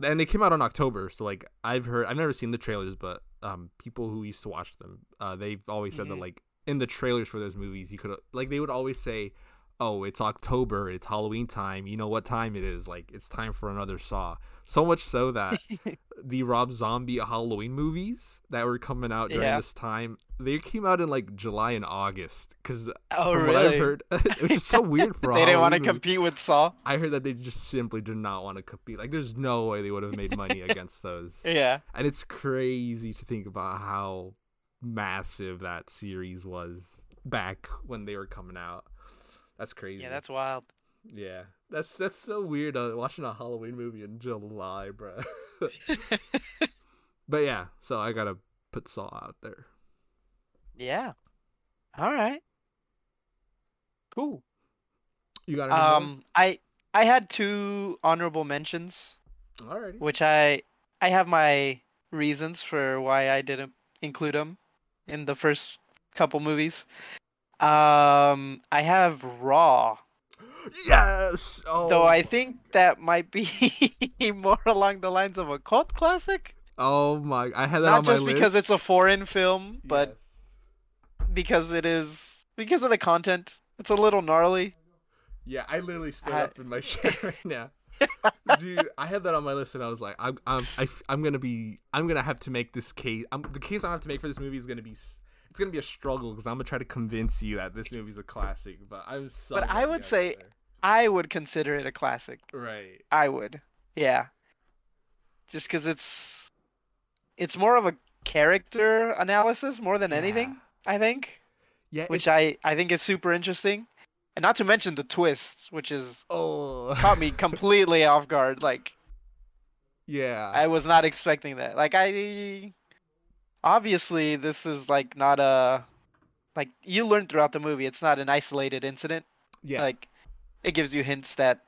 And they came out in October, so like I've heard, I've never seen the trailers, but um, people who used to watch them, uh, they've always said that Mhm. like in the trailers for those movies, you could like they would always say, oh, it's October, it's Halloween time. You know what time it is? Like it's time for another Saw. So much so that the Rob Zombie Halloween movies that were coming out during Yeah. this time, they came out in like July and August. Because Oh, from really? what I've heard, which is so weird for they didn't want to compete with Saw. I heard that they just simply did not want to compete. Like, there's no way they would have made money against those. Yeah, And it's crazy to think about how massive that series was back when they were coming out. That's crazy. yeah, that's wild. Yeah. That's that's so weird. Uh, watching a Halloween movie in July, bro. but yeah, so I gotta put Saw out there. Yeah. All right. Cool. You got Um, I I had two honorable mentions? Alrighty. which I I have my reasons for why I didn't include them in the first couple movies. Um, I have Raw, Yes. Oh. though I think that might be more along the lines of a cult classic. Oh my! I had that Not on my just because list. it's a foreign film, but Yes. because it is because of the content. It's a little gnarly. Yeah, I literally stood I- up in my chair right now. Dude, I had that on my list and I was like, I'm, I'm, I, am gonna be, I'm gonna have to make this case. I'm, the case I have to make for this movie is gonna be, it's gonna be a struggle because I'm gonna try to convince you that this movie's a classic. But I'm so. But I would say- are I would consider it a classic. right. I would. Yeah. Just because it's it's more of a character analysis more than anything, I think, Yeah. which I I think is super interesting. And not to mention the twist, which is oh. caught me completely off guard. Like yeah. I was not expecting that. Like I obviously this is like not a like you learn throughout the movie it's not an isolated incident. yeah. Like it gives you hints that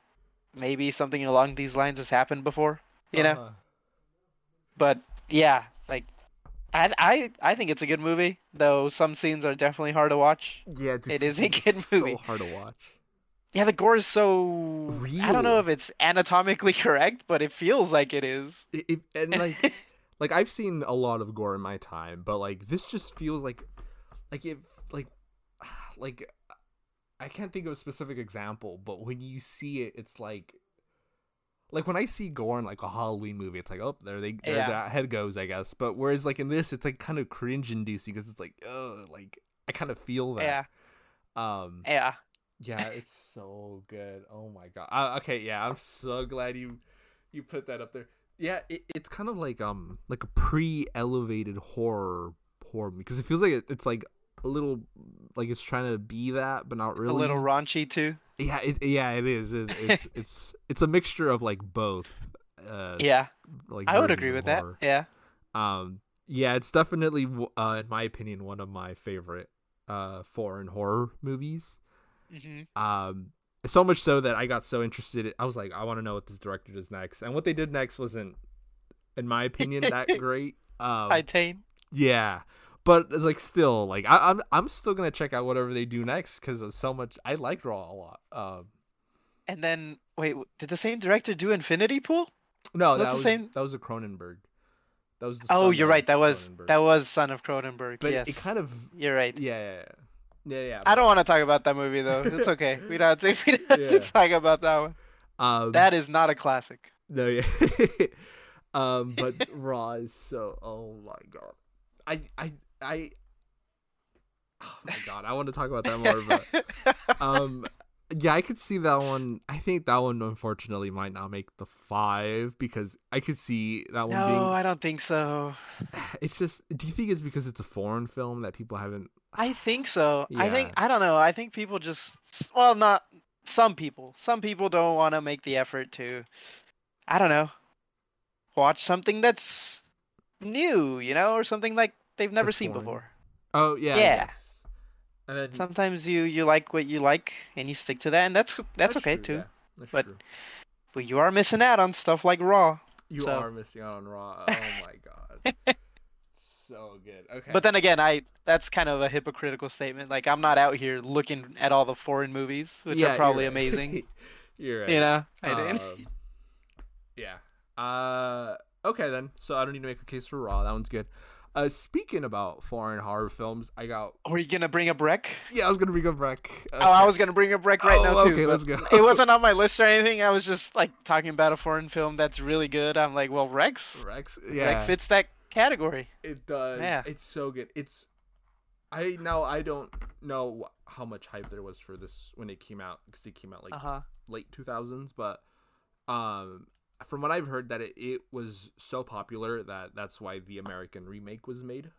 maybe something along these lines has happened before, you know? Uh-huh. But yeah, like I I I think it's a good movie, though some scenes are definitely hard to watch. Yeah. dude, it is a good movie. So hard to watch. Yeah, the gore is so I don't know if it's anatomically correct, but it feels like it is. It, it, and like like I've seen a lot of gore in my time, but like this just feels like like it like like I can't think of a specific example, but when you see it, it's like like when I see gore in like a Halloween movie, it's like oh there they there Yeah. that head goes, I guess. But whereas like in this, it's like kind of cringe inducing because it's like oh like I kind of feel Yeah, that. Um. yeah. Yeah, it's so good. Oh my god. Uh, okay, yeah, I'm so glad you you put that up there. Yeah, it, it's kind of like um like a pre-elevated horror horror because it feels like it, it's like a little like it's trying to be that, but not It's really. a little raunchy too. Yeah, it, yeah, it is. It's it's, it's it's a mixture of like both. Uh, Yeah, like I would agree with that. Yeah. Um, yeah, it's definitely, uh, in my opinion, one of my favorite uh foreign horror movies. hmm Um, so much so that I got so interested. I was like, I want to know what this director does next. And what they did next wasn't, in my opinion, that great. Um, Titane. yeah, but like still, like I, I'm I'm still gonna check out whatever they do next because it's so much. I like Raw a lot. Um, And then wait, did the same director do Infinity Pool? no, that the was same- that was a Cronenberg. That was the Oh, you're right. That was that was Son of Cronenberg. But yes, it kind of you're right. yeah yeah yeah yeah. yeah I don't want to talk about that movie though. It's okay. We don't have to, we don't have Yeah. to talk about that one. Um, That is not a classic. No, yeah. Um, but Raw is so. Oh my god. I I I. Oh my god, I want to talk about that more, but um, yeah, I could see that one. I think that one unfortunately might not make the five because I could see that one no, being. I don't think so. It's just. Do you think it's because it's a foreign film that people haven't? I think so. I think I don't know. I think people just well, not some people. Some people don't want to make the effort to I don't know. Watch something that's new, you know, or something like they've never seen before. Oh yeah. Yeah. And then Sometimes you you like what you like and you stick to that and that's that's, okay true, too. yeah. That's But true. But you are missing out on stuff like Raw. You so- are missing out on Raw. Oh my god. so good. Okay. But then again, I that's kind of a hypocritical statement. Like I'm not out here looking at all the foreign movies, which Yeah, are you're probably right. amazing. you're right. You know, I. Um, yeah. Uh. Okay then. So I don't need to make a case for Raw. That one's good. Uh, speaking about foreign horror films, I got. Were you gonna bring up Rec? Yeah, I was gonna bring up Rec. Oh, I was gonna bring up Rec right Oh, now too. okay, let's go. it wasn't on my list or anything. I was just like talking about a foreign film that's really good. I'm like, well, Rex, Rex. Yeah. Rec fits that category. It does. Yeah. It's so good. It's. I now I don't know how much hype there was for this when it came out because it came out like Uh huh. late 2000s but um from what i've heard that it, it was so popular that that's why the american remake was made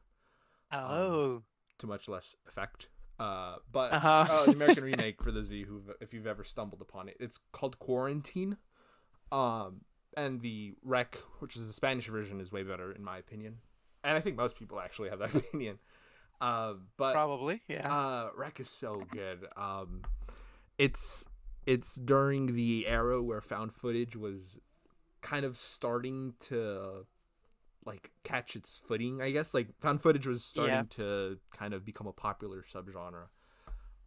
Oh, to much less effect uh but Uh-huh. uh, the american remake for those of you who if you've ever stumbled upon it it's called quarantine um and the rec which is the spanish version is way better in my opinion and i think most people actually have that opinion uh, but probably. Yeah. uh, Rec is so good. Um, it's it's during the era where found footage was kind of starting to like catch its footing. I guess like found footage was starting Yeah. to kind of become a popular subgenre.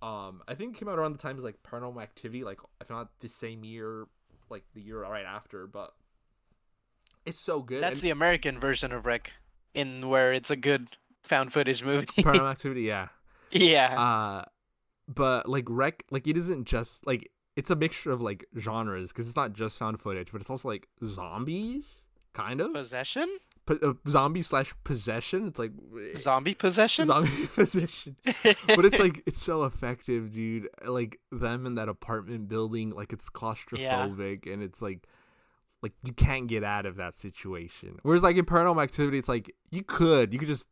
Um, I think it came out around the times like Paranormal Activity, like if not the same year, like the year right after. But it's so good. that's and- the American version of Rec, in where it's a good found footage movie. Paranormal Activity. Yeah. yeah. uh but like rec like it isn't just like it's a mixture of like genres because it's not just found footage but it's also like zombies kind of. Possession. P- uh, zombie slash possession it's like Zombie possession. zombie possession. But it's like it's so effective dude. Like them in that apartment building like it's claustrophobic and it's like like you can't get out of that situation. Whereas like in paranormal activity it's like you could you could just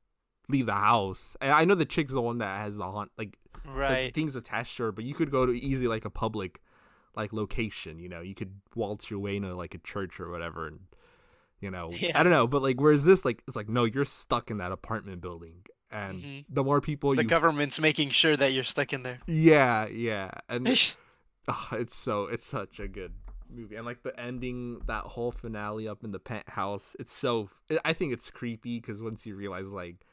leave the house. And i know the chick's the one that has the haunt like the right. things attached to her, but you could go to easy like a public like location, you know, you could waltz your way into like a church or whatever and you know Yeah. I don't know, but like whereas this like it's like no, you're stuck in that apartment building and Mhm. the more people The government's making sure that you're stuck in there. Yeah, yeah. And oh, it's so it's such a good movie. And like the ending, that whole finale up in the penthouse, it's so I think it's creepy cuz once you realize like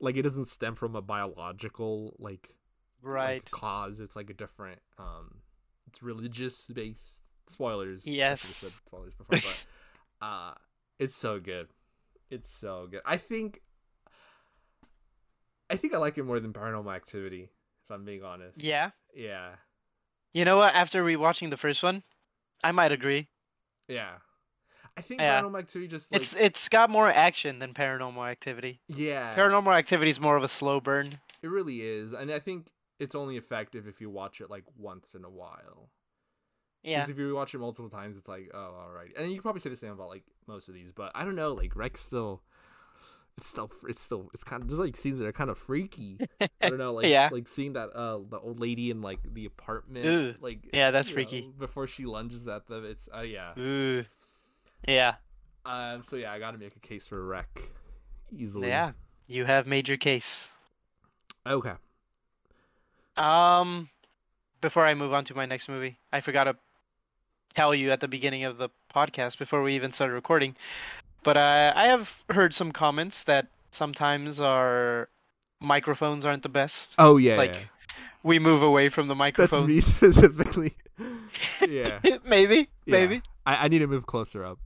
like it doesn't stem from a biological like like, right. cause it's like a different um it's religious based spoilers Yes. said spoilers before but uh it's so good it's so good i think i think i like it more than paranormal activity if i'm being honest Yeah. yeah You know what? After rewatching the first one, I might agree. yeah i think Yeah. paranormal activity just like It's it's got more action than Paranormal Activity. yeah Paranormal Activity is more of a slow burn. it really is and i think it's only effective if you watch it like once in a while Yeah. Because if you watch it multiple times, it's like, oh, all right. And you can probably say the same about like most of these, but I don't know. Like Rex still, it's still, it's still, it's kind of there's like scenes that are kind of freaky. I don't know, like Yeah. like seeing that uh the old lady in like the apartment, Ugh. like Yeah, that's freaky. know, before she lunges at them. It's uh yeah. Ooh. Yeah. Um. So yeah, I got to make a case for Rec easily. Yeah. You have made your case. Okay. Um before I move on to my next movie, I forgot to tell you at the beginning of the podcast before we even started recording. But uh, I have heard some comments that sometimes our microphones aren't the best. Oh yeah. like yeah. we move away from the microphone. that's me specifically. yeah. maybe, Yeah. maybe. I, I need to move closer up.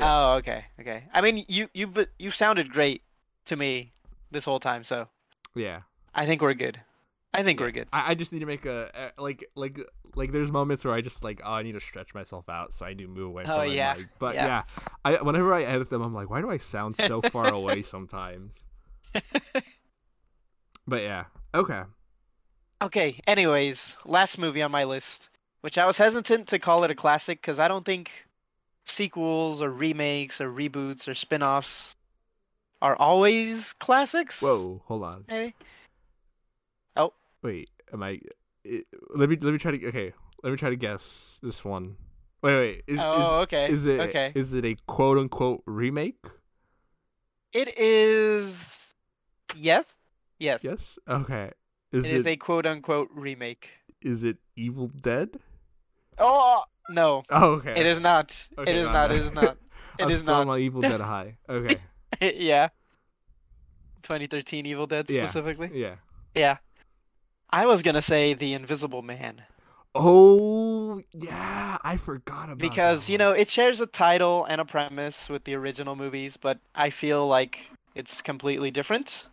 Oh, okay, okay. I mean, you you but you sounded great to me this whole time, so Yeah. I think we're good. I think we're good. I, I just need to make a, like like like there's moments where I just like oh I need to stretch myself out, so I do move away Oh, from the yeah. mic. But Yeah. yeah. I whenever I edit them, I'm like, why do I sound so far away sometimes? but yeah, okay. Okay, anyways, last movie on my list, which I was hesitant to call it a classic because I don't think sequels or remakes or reboots or spin offs are always classics. Whoa, hold on. Maybe. Wait, am I? It, let me let me try to. Okay, let me try to guess this one. Wait, wait. Is oh, okay. is, is it okay? is it a quote unquote remake? It is. Yes. Yes. Yes. Okay. Is It it is a quote unquote remake. is it Evil Dead? Oh no, Oh, okay. it is not. Okay, it is my not. It is not. It I'm is still not. my Evil Dead high. Okay. yeah. 2013 Evil Dead Yeah. specifically. Yeah. Yeah. I was gonna say The Invisible Man Oh yeah, I forgot about because you know it shares a title and a premise with the original movies, but I feel like it's completely different,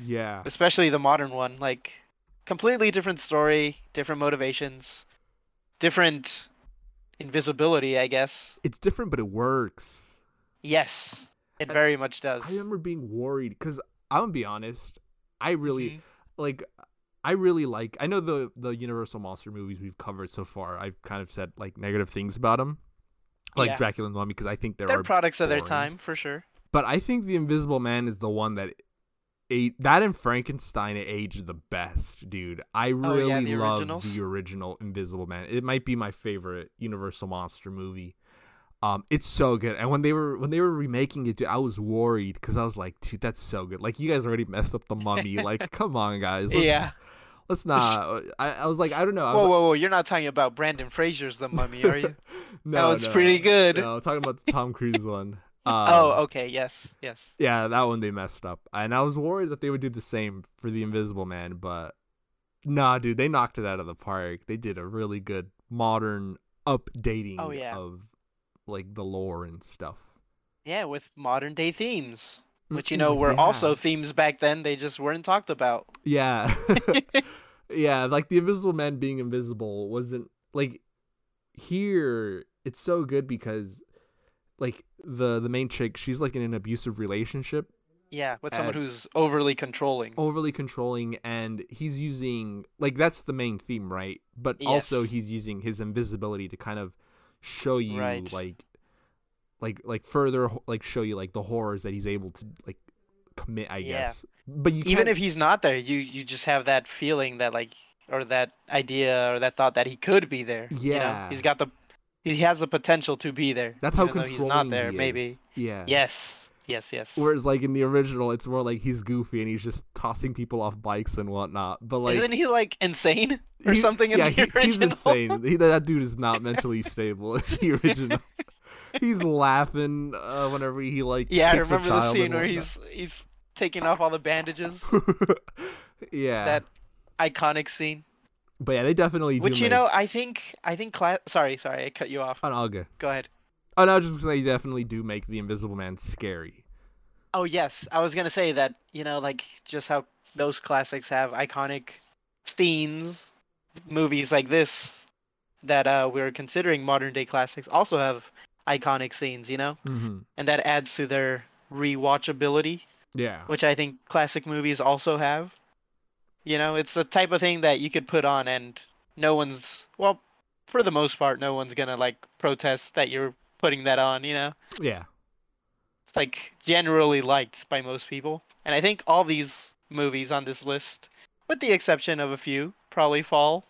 Yeah. especially the modern one. Like completely different story, different motivations, different invisibility, I guess. It's different, but it works. Yes, it I- very much does. I remember being worried because I'm gonna be honest. I really Mhm. like. I really like. I know the the Universal monster movies we've covered so far. I've kind of said like negative things about them, like Yeah. Dracula and the Mummy, because I think They're products of their time for sure. But I think the Invisible Man is the one that. A, that and Frankenstein aged the best, dude. I Oh, really yeah, the love originals? the original Invisible Man. It might be my favorite Universal monster movie. Um, it's so good. And when they were when they were remaking it, dude, I was worried because I was like, dude, that's so good. Like you guys already messed up the Mummy. like, come on, guys. Let's, yeah. Let's not. I, I was like, I don't know. I Whoa, whoa, whoa! You're not talking about Brendan Fraser's The Mummy, are you? no, no, it's no, pretty good. No, I'm talking about the Tom Cruise one. Um, oh, okay. Yes, yes. Yeah, that one they messed up, and I was worried that they would do the same for the Invisible Man, but nah, dude, they knocked it out of the park. They did a really good modern updating Oh, yeah. of like the lore and stuff. Yeah, with modern day themes, which you Mm, know were yeah. also themes back then. They just weren't talked about. Yeah. yeah, like the Invisible Man being invisible wasn't like here it's so good because like the the main chick, she's like in an abusive relationship, Yeah, with someone who's overly controlling. overly controlling and he's using like that's the main theme, right? But also he's using his invisibility to kind of show you Right. like like like further like show you like the horrors that he's able to like commit, I Yeah. guess. But you Even if he's not there, you you just have that feeling that like, or that idea or that thought that he could be there. you know? Yeah. he's got the, he has the potential to be there. That's how though he's not there. Maybe. yeah. Yes. Yes. Yes. Whereas like in the original, it's more like he's goofy and he's just tossing people off bikes and whatnot. But like, Isn't he like insane or he- something in yeah, the he- original? he's insane. He, that dude is not mentally stable in the original. he's laughing uh, whenever he like. Yeah, I remember the scene where he's he's taking off all the bandages. yeah, that iconic scene. but yeah, they definitely do. Which you make- know, I think I think class. Sorry, sorry, I cut you off. Oh, no, go. Go ahead. Oh no, I was just gonna say they definitely do make the Invisible Man scary. Oh yes, I was gonna say that. You know, like just how those classics have iconic scenes. Movies like this that uh, we're considering modern day classics also have iconic scenes. You know, Mm-hmm. and that adds to their rewatchability, Yeah. which I think classic movies also have. You know, it's the type of thing that you could put on and no one's well, for the most part, no one's gonna like protest that you're putting that on. You know. Yeah. it's like generally liked by most people. And I think all these movies on this list, with the exception of a few, probably fall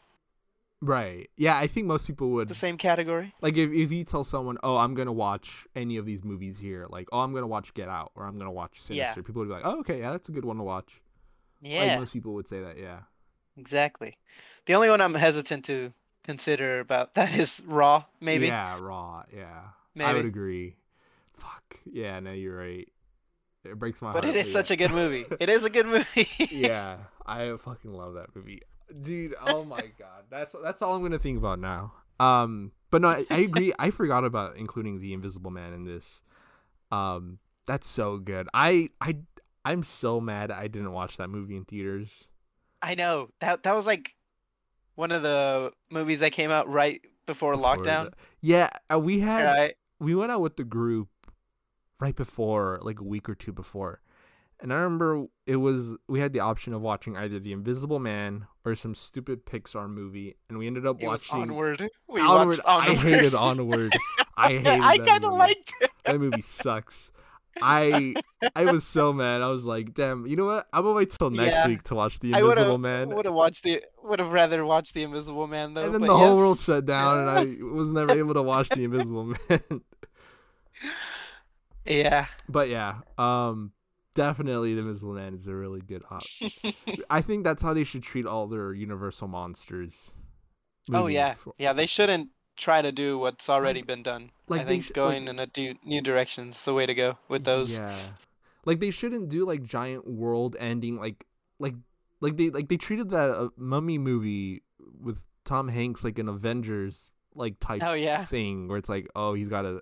Right. Yeah, I think most people would the same category. like if if you tell someone, "Oh, I'm gonna watch any of these movies here," like, "Oh, I'm gonna watch Get Out" or "I'm gonna watch Sinister," Yeah. people would be like, "Oh, okay, yeah, that's a good one to watch." Like Yeah, most people would say that. Yeah. exactly. The only one I'm hesitant to consider about that is Raw, maybe. Yeah, Raw. Yeah. I Maybe. would agree. Fuck. Yeah. No, you're right. It breaks my heart. But heart. it is such a good movie. It is a good movie. yeah, I fucking love that movie, dude. Oh my god, that's that's all I'm gonna think about now. Um, but no, I, I agree. I forgot about including the Invisible Man in this. Um, that's so good. I I I'm so mad I didn't watch that movie in theaters. I know that that was like one of the movies that came out right before, before lockdown. the- yeah, uh, we had Right. we went out with the group right before, like a week or two before. And I remember it was we had the option of watching either The Invisible Man or some stupid Pixar movie, and we ended up It watching Onward. We Onward. watched Onward. I hated Onward. I hated. I kind of liked it. that movie sucks. I I was so mad. I was like, damn. You know what? I'm gonna wait till next Yeah. week to watch The I Invisible have Man. would have watched the would have rather watched the Invisible Man though. and then the whole world shut down, and I was never able to watch The Invisible Man. Yeah. but yeah, um, definitely The Invisible Man is a really good option. I think that's how they should treat all their Universal monsters. oh yeah. for- Yeah. They shouldn't try to do what's already been done. like I think sh- going like- in a du- new direction is the way to go with those. Yeah, like they shouldn't do like giant world-ending like like like they like they treated that uh, Mummy movie with Tom Hanks like an Avengers like type Oh yeah. thing where it's like oh he's got to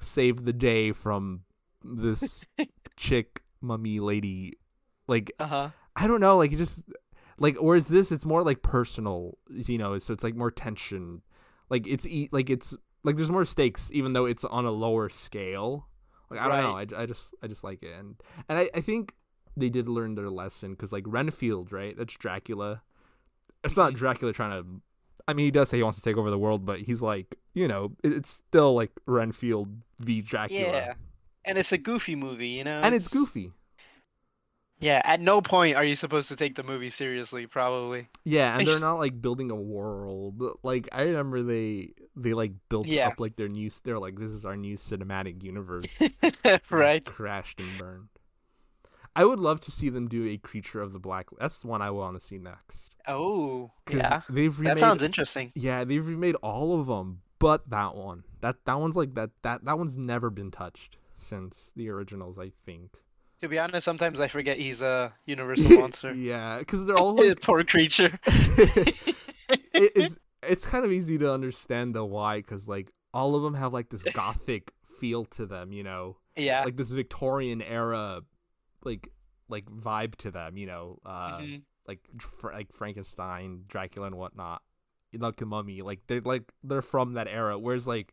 save the day from this chick mummy lady like Uh huh. I don't know, like it just like whereas this it's more like personal, you know, so it's like more tension. Like it's e- like it's like there's more stakes even though it's on a lower scale. Like I don't know, I, I just I just like it and and I, I think they did learn their lesson cuz like Renfield, right? That's Dracula. It's not Mhm. Dracula trying to I mean, he does say he wants to take over the world, but he's like, you know, it- it's still like Renfield v Dracula. Yeah. And it's a goofy movie, you know. And it's goofy. Yeah. At no point are you supposed to take the movie seriously. Probably. Yeah, and they're not like building a world. Like I remember they they like built Yeah. up like their new. They're like, this is our new cinematic universe. right. Crashed and burned. I would love to see them do a creature of the black. That's the one I want to see next. Oh, Yeah. they've remade. That sounds interesting. Yeah, they've remade all of them, but that one. That that one's like that. That that one's never been touched since the originals. I think. To be honest, sometimes I forget he's a universal monster. yeah, because they're all like Poor creature. it, it's it's kind of easy to understand the why because like all of them have like this gothic feel to them you know yeah. like this victorian era like like vibe to them you know uh Mhm. like fr- like frankenstein dracula and whatnot like the mummy like they're like they're from that era whereas like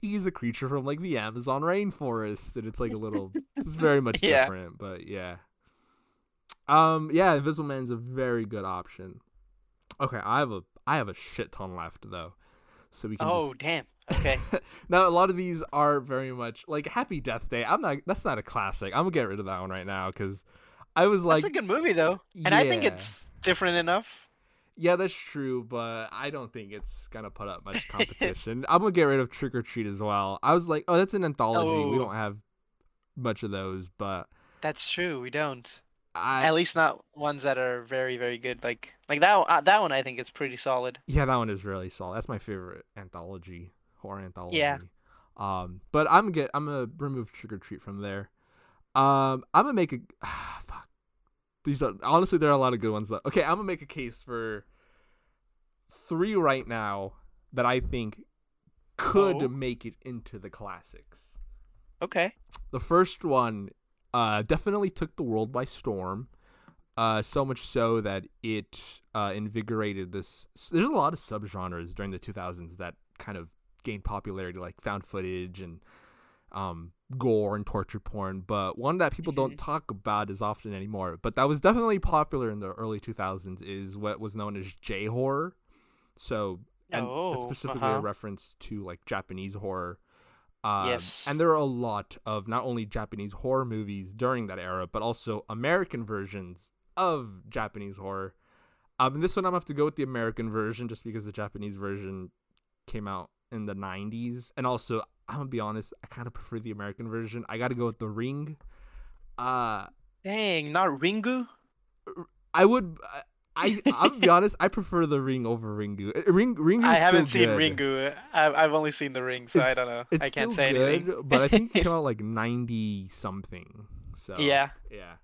he's a creature from like the amazon rainforest and it's like a little it's very much Yeah. different but yeah um yeah invisible man's a very good option okay i have a i have a shit ton left though so we can Oh damn. Okay. now a lot of these are very much like happy death day i'm not that's not a classic i'm gonna get rid of that one right now because i was like That's a good movie though, and I think it's different enough. Yeah that's true but i don't think it's gonna put up much competition i'm gonna get rid of trick or treat as well i was like oh that's an anthology we Oh. don't have much of those but That's true. We don't. i At least not ones that are very, very good. Like, like that. Uh, that one I think is pretty solid. Yeah, that one is really solid. That's my favorite anthology, horror anthology. Yeah. Um, but I'm gonna get I'm gonna remove Trick or Treat from there. Um, I'm gonna make a. These are honestly there are a lot of good ones though. Okay, I'm gonna make a case for three right now that I think could Oh. make it into the classics. Okay. The first one uh, definitely took the world by storm. Uh, so much so that it uh, invigorated this. There's a lot of subgenres during the 2000s that kind of gained popularity, like found footage and um, gore and torture porn. But one that people don't talk about as often anymore, but that was definitely popular in the early 2000s, is what was known as J horror. So, and Oh, that's specifically a uh-huh. reference to like Japanese horror. Um, Yes. And there are a lot of not only Japanese horror movies during that era, but also American versions of Japanese horror. Um, and this one I'm gonna have to go with the American version just because the Japanese version came out in the 90s. And also, I'm gonna be honest, I kind of prefer the American version. I got to go with The Ring. Uh, Dang, not Ringu. I would. I I'll be honest. I prefer The Ring over Ringu. Uh, Ring Ringu. I haven't seen good. Ringu. I've I've only seen the ring, so I don't know. It's I can't say good, anything. but I think it came out like 90 something. So Yeah. yeah.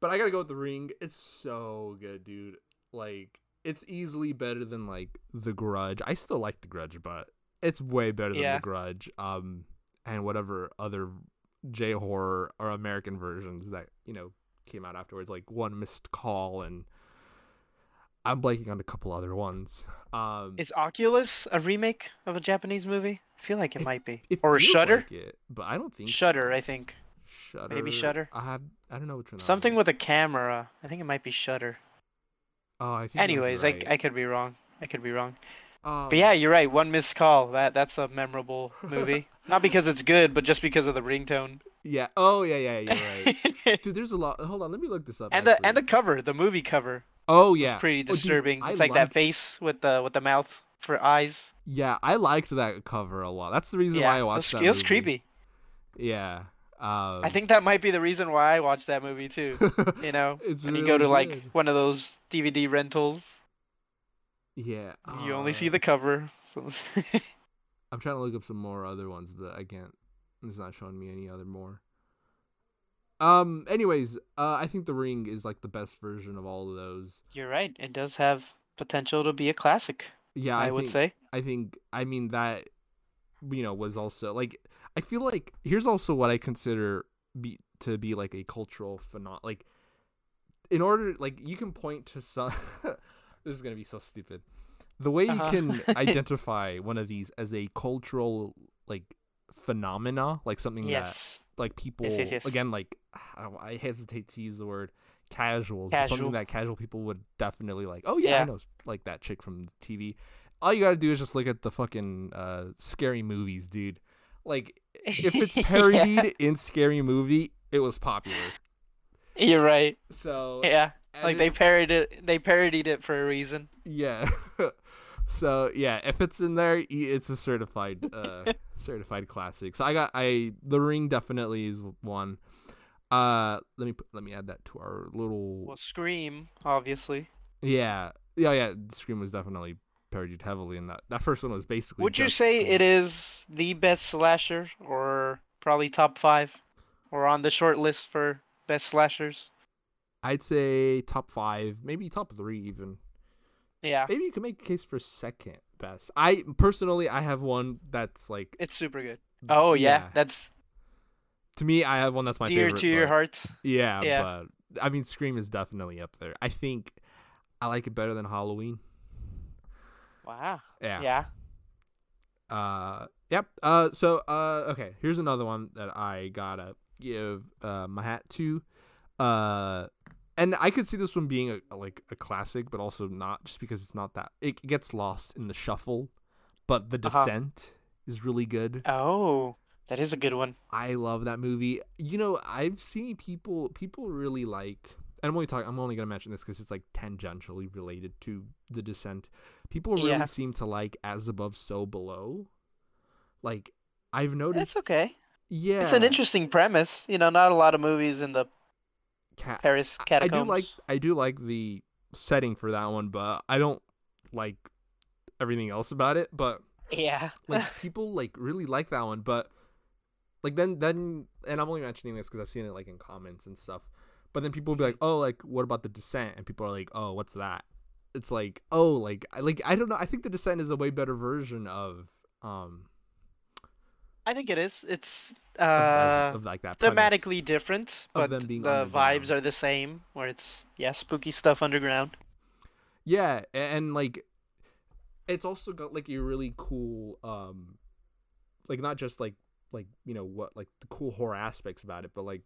But I gotta go with the ring. It's so good, dude. Like it's easily better than like the Grudge. I still like the Grudge, but it's way better than Yeah. the Grudge. Um, and whatever other J horror or American versions that you know came out afterwards, like One Missed Call and I'm blanking on a couple other ones. Um, Is Oculus a remake of a Japanese movie? I feel like it, It- might be. it or Shutter? like it, but I don't think Shutter, so. I think. Shutter. Maybe Shudder? I have. I don't know which one. Something with a camera. I think it might be Shutter. Oh, I think. you might be Anyways, right. I, I could be wrong. I could be wrong. Um, But yeah, you're right. One missed call. That that's a memorable movie. Not because it's good, but just because of the ringtone. Yeah. Oh, yeah, yeah, you're right. Dude, there's a lot. Hold on, let me look this up. and the and the cover, the movie cover, oh yeah, pretty Oh, dude, disturbing. It's like that face with the with the mouth for eyes. Yeah, I liked that cover a lot. That's the reason yeah, why I it was, watched that. it was movie. creepy. Yeah. Um, I think that might be the reason why I watched that movie too. You know, It's when you go to really like good. one of those DVD rentals, Yeah. you only see uh, the cover. So I'm trying to look up some more other ones, but I can't. It's not showing me any other more. Um. Anyways, uh, I think The Ring is like the best version of all of those. you're right. It does have potential to be a classic. Yeah, I, I, would think, say. I think. I mean that. You know, was also like. I feel like here's also what I consider be to be like a cultural phenomenon. Like, in order, like you can point to some. this is gonna be so stupid. The way Uh-huh. you can identify one of these as a cultural like phenomena, like something that like people yes, yes. again like I, I hesitate to use the word casuals Casual. something that casual people would definitely like oh yeah, i know like that chick from tv all you gotta do is just look at the fucking uh scary movies dude like if it's Yeah. parodied in scary movie it was popular You're right. so Yeah. And Like they parodied it. They parodied it for a reason. yeah so yeah if it's in there it's a certified uh certified classic so i got i the ring definitely is one uh let me put, let me add that to our little Well, Scream, obviously. yeah yeah yeah scream was definitely parodied heavily in that that first one was basically Would you say Scream. it is the best slasher, or probably top five, or on the short list for best slashers? I'd say top five maybe top three even Yeah, maybe you can make a case for second best i personally i have one that's like it's super good. Oh yeah, yeah. that's to me i have one that's my dear favorite to your heart. Yeah, Yeah. but I mean, Scream is definitely up there. I think I like it better than Halloween. Wow. Yeah. Yeah. Uh. Yep. Uh. So. Uh. Okay. Here's another one that I gotta give uh my hat to. Uh. And I could see this one being a, like a classic, but also not, just because it's not that. It gets lost in the shuffle, but The Uh-huh. Descent is really good. Oh, that is a good one. I love that movie. You know, I've seen people people really like. And I'm only talking. I'm only gonna mention this because it's like tangentially related to the descent. People really Yeah. seem to like as above, so below. Like I've noticed. It's okay. yeah, It's an interesting premise. You know, not a lot of movies in the Paris I- catacombs. I do like I do like the setting for that one, but I don't like everything else about it. But Yeah. like people like really like that one but like then then and i'm only mentioning this because i've seen it like in comments and stuff but then people will be like oh like what about the descent and people are like oh what's that it's like oh like I like i don't know i think the descent is a way better version of um I think it is. It's uh of, like that premise. thematically different, but the vibes are the same. Where it's yeah, spooky stuff underground. yeah and like it's also got like a really cool um like not just like like you know what like the cool horror aspects about it but like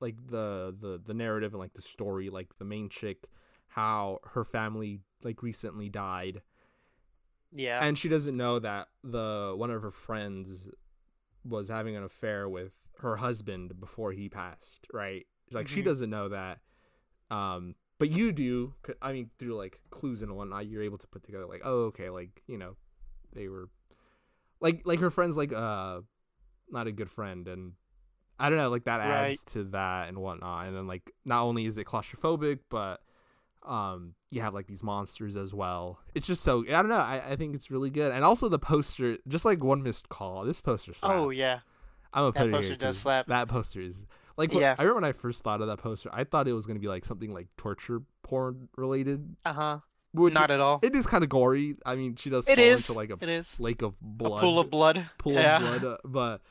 like the the the narrative and like the story like the main chick how her family like recently died Yeah. and she doesn't know that the one of her friends was having an affair with her husband before he passed right like she Mhm. doesn't know that um but you do i mean through like clues and whatnot you're able to put together like oh okay like you know they were like like her friend's like uh not a good friend and i don't know like that adds Right. to that and whatnot and then like not only is it claustrophobic but um you have like these monsters as well it's just so i don't know i, I think it's really good and also the poster just like one missed call this poster slaps. oh yeah. i'm a That poster does slap. that poster is like what- Yeah. i remember when i first thought of that poster i thought it was going to be like something like torture porn related Uh huh. which Not at all. it is kind of gory i mean she does It fall is. into like a It is. lake of blood A pool of blood. pool yeah. of blood uh, but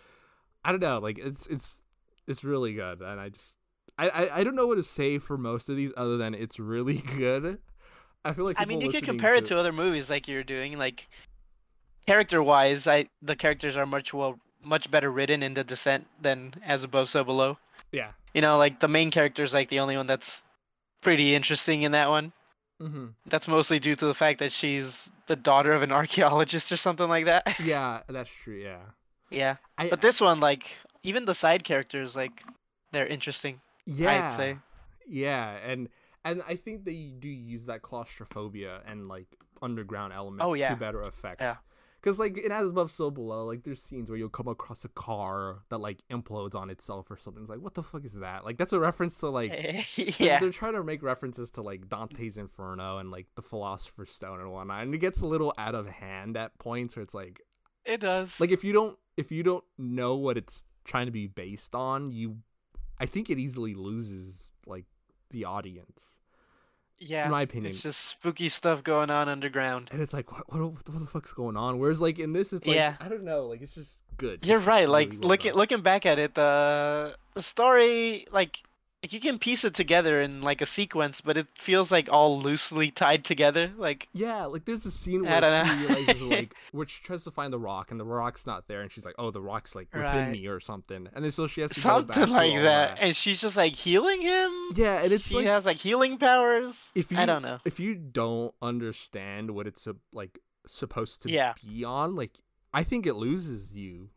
i don't know like it's it's it's really good and i just I, I i don't know what to say for most of these other than it's really good I feel like I mean, you could compare it to other movies like you're doing. Like character-wise, I the characters are much well, much better written in The Descent than As Above, So Below. yeah. You know, like the main character is like the only one that's pretty interesting in that one. Mm-hmm. That's mostly due to the fact that she's the daughter of an archaeologist or something like that. Yeah, that's true. Yeah. yeah. I, But this one, like, even the side characters, like, they're interesting. Yeah, I'd say. Yeah, and and I think they do use that claustrophobia and like underground element Oh, yeah. to better effect. Yeah. Because like in As above so below, like there's scenes where you'll come across a car that like implodes on itself or something. It's like what the fuck is that? Like that's a reference to like they're- yeah. they're trying to make references to like Dante's Inferno and like the Philosopher's Stone and whatnot, and it gets a little out of hand at points where it's like It does. like if you don't if you don't know what it's trying to be based on, you I think it easily loses like the audience. yeah. in my opinion. It's just spooky stuff going on underground. And it's like what what, what the fuck's going on? Whereas like in this it's like Yeah. I don't know, like it's just good. You're It's right. really Like looking looking back at it, the the story like like you can piece it together in like a sequence, but it feels like all loosely tied together. Like Yeah, like there's a scene where she realizes like where she tries to find the rock and the rock's not there and she's like, Oh, the rock's like within Right. me or something. And then so she has to go back something like all that. and she's just like healing him. Yeah, and it's she like has like healing powers. if you I don't know. if you don't understand what it's uh, like supposed to Yeah. be on, like I think it loses you.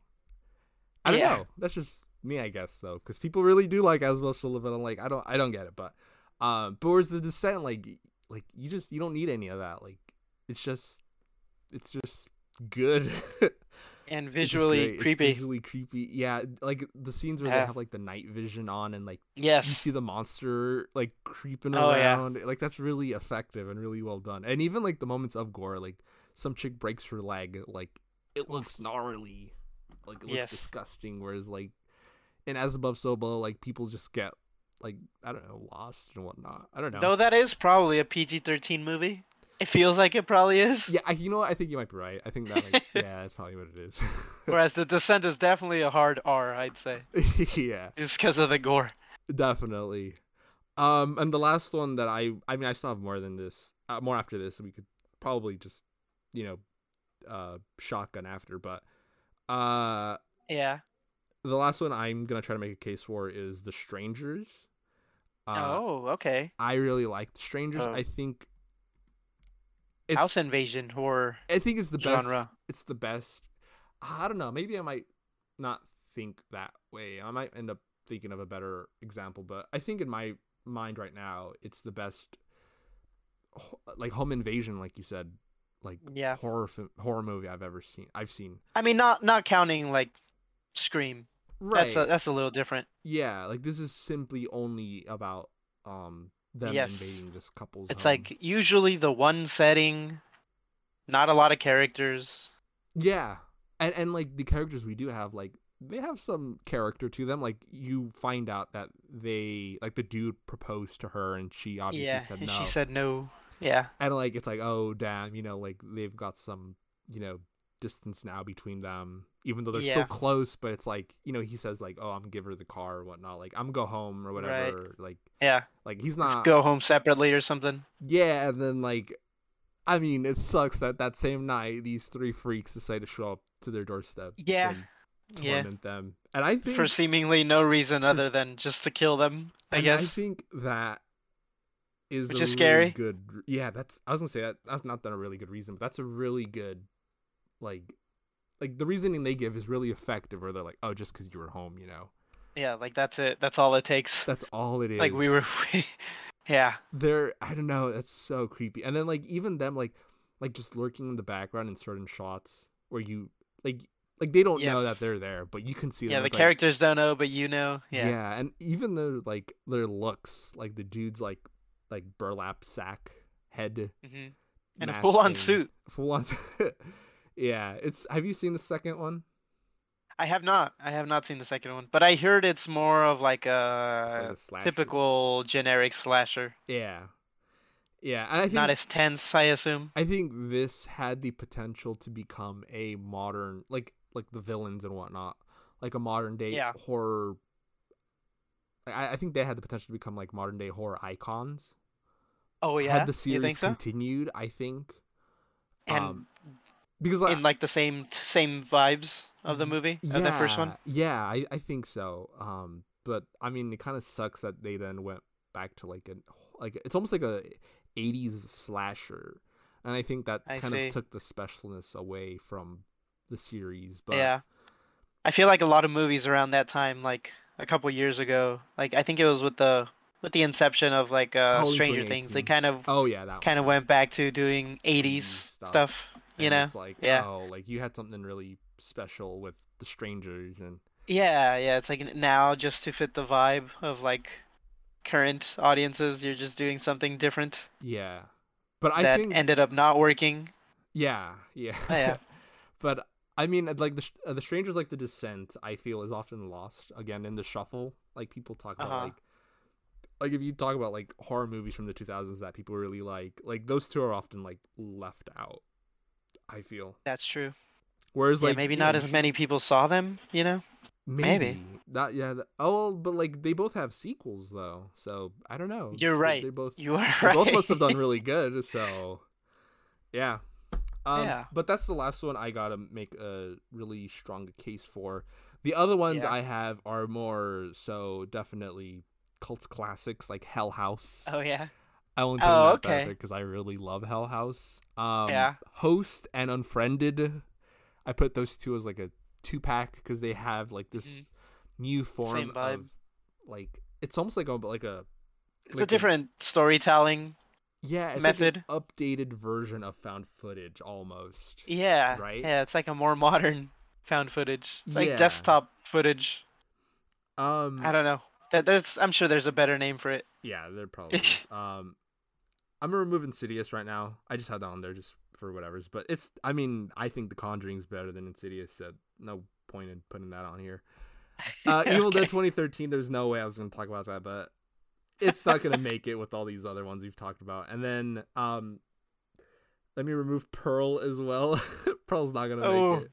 I don't Yeah. know. That's just me, I guess, though, because people really do like As Above So Below. I'm like, I don't, I don't get it, but, um, but whereas the Descent, like, like you just you don't need any of that. Like, it's just, it's just good. And visually great. It's creepy. visually creepy. Yeah, like the scenes where they have like the night vision on and like yes, you see the monster like creeping Oh, yeah. around. Like that's really effective and really well done. And even like the moments of gore, like some chick breaks her leg, like it looks gnarly, like it looks Yes. disgusting. Whereas like in As Above So Below, like people just get like I don't know lost and whatnot. I don't know. Though that is probably a PG-13 movie. It feels like it probably is. yeah, I, you know what? I think you might be right. I think that like yeah, that's probably what it is. Whereas The Descent is definitely a hard R, I'd say. yeah. Just because of the gore. Definitely. Um, and the last one that I, I mean, I still have more than this, uh, more after this. We could probably just, you know, uh, shotgun after. But, uh, Yeah. The last one I'm gonna try to make a case for is the Strangers. Uh, oh, okay. I really like the Strangers. Oh. I think it's, House invasion horror I think it's the best. genre. It's the best. I don't know. Maybe I might not think that way. I might end up thinking of a better example, but I think in my mind right now, it's the best. Like home invasion, like you said, like Yeah. horror horror movie I've ever seen. I've seen. I mean, not not counting like Scream. Right. That's a that's a little different. yeah. Like this is simply only about um them Yes. invading this couple's. It's home. like usually the one setting, not a lot of characters. Yeah. And and like the characters we do have like they have some character to them. Like you find out that they like the dude proposed to her and she obviously yeah, said no. she said no. Yeah, and like it's like, oh damn, you know, like they've got some, you know, distance now between them. Even though they're still close, but it's like, you know, he says like, Oh, I'm gonna give her the car or whatnot, like I'm gonna go home or whatever. Right. Like yeah. like he's Let's not go home separately or something. Yeah, and then like I mean, it sucks that that same night these three freaks decide to show up to their doorstep. Yeah, and yeah. them. And I think For seemingly no reason other than just to kill them. I guess. I think that is Which a is really scary. Good. Yeah, that's. I was gonna say that. That's not that a really good reason, but that's a really good, like, like the reasoning they give is really effective. Where they're like, oh, just because you were home, you know, Yeah, like that's it. That's all it takes. that's all it is. Like we were. yeah. they're I don't know, that's so creepy. And then like even them like like just lurking in the background in certain shots where you like like they don't know that they're there, but you can see them. Yeah, the like- characters don't know, but you know. yeah. Yeah. and even their like their looks, like the dude's like like burlap sack head hmm And a full on suit. Full on Yeah, it's have you seen the second one? I have not. I have not seen the second one, but I heard it's more of like a, typical generic slasher. Yeah. Yeah, I think Not as tense, I assume. I think this had the potential to become a modern, like like the villains and whatnot, like a modern day Yeah. horror. I, I think they had the potential to become like modern day horror icons. Oh yeah, had the you series think so? continued, I think. And um, because like, in like the same same vibes of the movie of the first one. Yeah, I, I think so. Um, but I mean, it kind of sucks that they then went back to like a like it's almost like a '80s slasher, and I think that I kind see. of took the specialness away from the series. But yeah, I feel like a lot of movies around that time, like a couple years ago, like I think it was with the with the inception of like uh, Stranger Things, they kind of oh yeah, that kind of went back to doing 80s stuff. stuff. You know? it's like Yeah. oh, like you had something really special with the strangers and Yeah, yeah. It's like now just to fit the vibe of like current audiences, you're just doing something different yeah. But I that think ended up not working. Yeah, yeah. Oh, yeah. but I mean, like the sh- uh, the strangers like the descent, I feel is often lost again in the shuffle. Like people talk about Uh-huh. like like if you talk about like horror movies from the 2000s that people really like, like those two are often like left out. I feel. That's true. Whereas Yeah, like maybe not know, as many people saw them, you know? maybe, not yeah. th- oh, but like they both have sequels though, so I don't know. You're right. They both You are right. both must have done really good. So, yeah. Um, Yeah. But that's the last one I gotta make a really strong case for. The other ones Yeah. I have are more so definitely cult classics like Hell House. Oh yeah. I only put Oh, that okay. there because I really love Hell House. Um, Yeah. Host and Unfriended. I put those two as like a two pack because they have like this Mhm. new form of like it's almost like a like a It's like a different storytelling. yeah, it's method. like an updated version of found footage almost. Yeah. Right? Yeah, it's like a more modern found footage. It's like Yeah. desktop footage. Um I don't know. There- There's I'm sure there's a better name for it. yeah, they're probably um I'm gonna remove Insidious right now. I just had that on there just for whatever's, but it's I mean, I think The Conjuring's better than Insidious, so no point in putting that on here. Uh Evil Okay. Dead 2013, there's no way I was gonna talk about that, but it's not gonna make it with all these other ones we've talked about. And then um let me remove Pearl as well. Pearl's not gonna Oh. make it.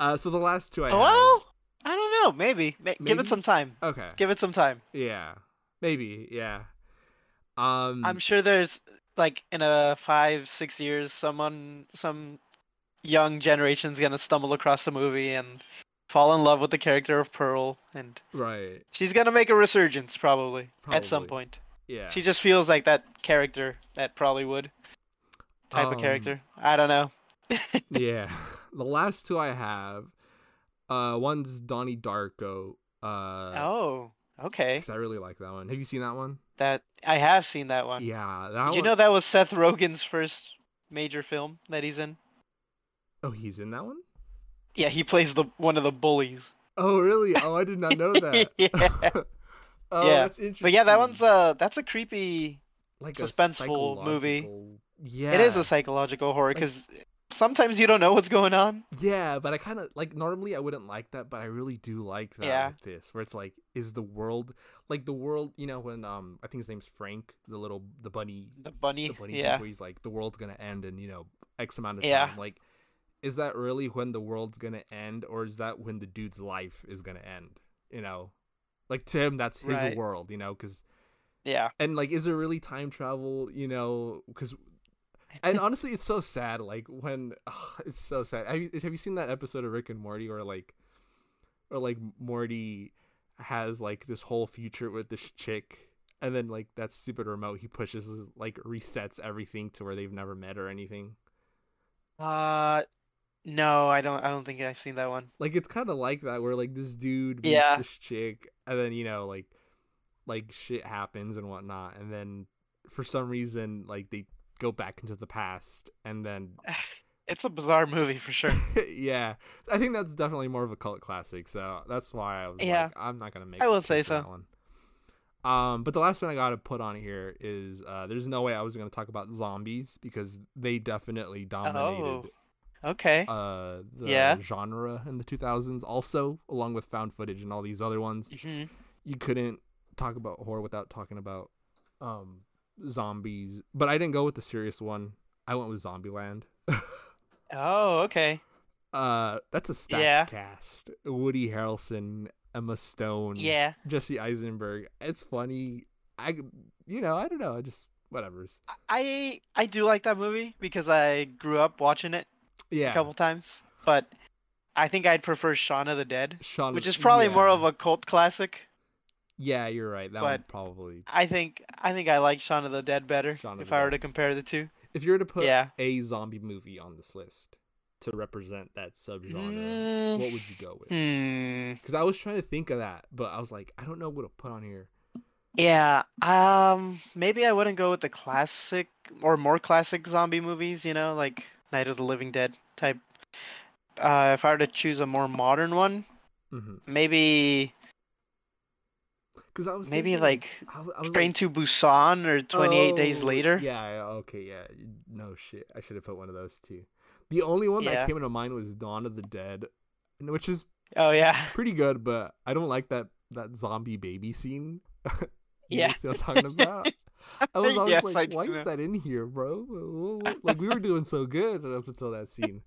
Uh so the last two I Well, I don't know. Maybe. Ma- Give it some time. Okay. Give it some time. Yeah. Maybe, yeah. Um I'm sure there's like in a five, six years, someone, some young generation's gonna stumble across the movie and fall in love with the character of Pearl, and right. she's gonna make a resurgence probably, at some point. Yeah. She just feels like that character that probably would type Um, of character. I don't know. yeah. The last two I have, uh, one's Donnie Darko. Uh, oh, okay. 'cause I really like that one. Have you seen that one? That I have seen that one. Yeah, that Did you one. know that was Seth Rogen's first major film that he's in? Oh, he's in that one. Yeah, he plays the one of the bullies. Oh, really? Oh, I did not know that. Yeah. oh, Yeah. that's interesting. But yeah, that one's uh that's a creepy like a suspenseful movie. psychological- Yeah, It is a psychological horror because sometimes you don't know what's going on. Yeah, but I kind of like normally I wouldn't like that, but I really do like that Yeah. with this, where it's like, is the world like the world? You know, when um, I think his name's Frank, the little the bunny, The bunny, the bunny, yeah, where he's like, the world's gonna end in you know X amount of time. Yeah. Like, is that really when the world's gonna end, or is that when the dude's life is gonna end? You know, like to him, that's his Right. world. You know, because yeah, and like, is there really time travel? You know, because and honestly, it's so sad. Like when it's so sad. Have you, have you seen that episode of Rick and Morty, or like, or like Morty has like this whole future with this chick, and then like that stupid remote he pushes like resets everything to where they've never met or anything. Uh, no, I don't. I don't think I've seen that one. Like it's kind of like that, where like this dude meets Yeah. this chick, and then you know like, like shit happens and whatnot, and then for some reason like they go back into the past, and then It's a bizarre movie for sure. yeah, I think that's definitely more of a cult classic. So that's why I was Yeah. like, I'm not gonna make. I will say so. That one. Um, but the last one I gotta put on here is uh, there's no way I was gonna talk about zombies because they definitely dominated Okay. uh the Yeah. genre in the 2000s. Also, along with found footage and all these other ones, hmm you couldn't talk about horror without talking about um zombies. But I didn't go with the serious one. I went with Zombieland. Oh, okay. Uh, that's a stacked Yeah. cast. Woody Harrelson, Emma Stone, Yeah. Jesse Eisenberg. It's funny. I, you know, I don't know. I just whatever's. I I do like that movie because I grew up watching it Yeah. a couple times, but I think I'd prefer Shaun of the Dead, Shaun which is probably more of a cult classic. Yeah, you're right. That but- would probably. I think I think I like Shaun of the Dead better Shaun if I were to compare the two. If you were to put Yeah. a zombie movie on this list to represent that subgenre, Mm, what would you go with? hmm. Because I was trying to think of that, but I was like, I don't know what to put on here. Yeah. Um. Maybe I wouldn't go with the classic or more classic zombie movies. You know, like Night of the Living Dead type. Uh, if I were to choose a more modern one, Mm-hmm. maybe Because I was maybe thinking, like I, I was Train like, to Busan or Twenty Eight Days oh, Later. Yeah. Okay. Yeah. No shit. I should have put one of those too. The only one Yeah. that came into mind was Dawn of the Dead, which is Oh yeah. pretty good, but I don't like that that zombie baby scene. You Yeah. see what I'm talking about? I was always Yes, like, why is that in here, bro? Like we were doing so good up until that scene.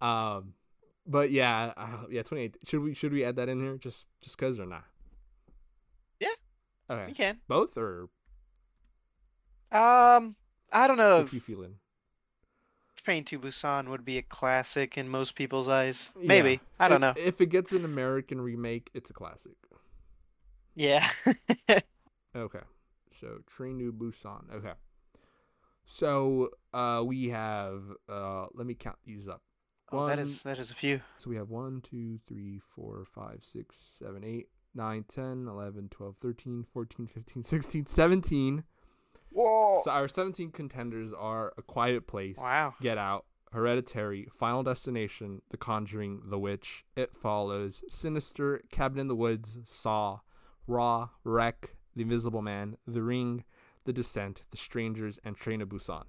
Um, but yeah, uh, yeah, 28. Should we should we add that in here just just cause or not? Yeah. Okay. You can. Both or Um. I don't know what you feeling? Train to Busan would be a classic in most people's eyes. Yeah. Maybe. I don't If- know. If it gets an American remake, it's a classic. Yeah. Okay. So Train to Busan. Okay. So uh we have uh let me count these up. oh, that One- is that is a few. So we have 1, 2, 3, 4, 5, 6, 7, 8, 9, 10, 11, 12, 13, 14, 15, 16, 17. Whoa. So our 17 contenders are A Quiet Place, Wow. Get Out, Hereditary, Final Destination, The Conjuring, The Witch, It Follows, Sinister, Cabin in the Woods, Saw, Raw, Rec, The Invisible Man, The Ring, The Descent, The Strangers, and Train to Busan.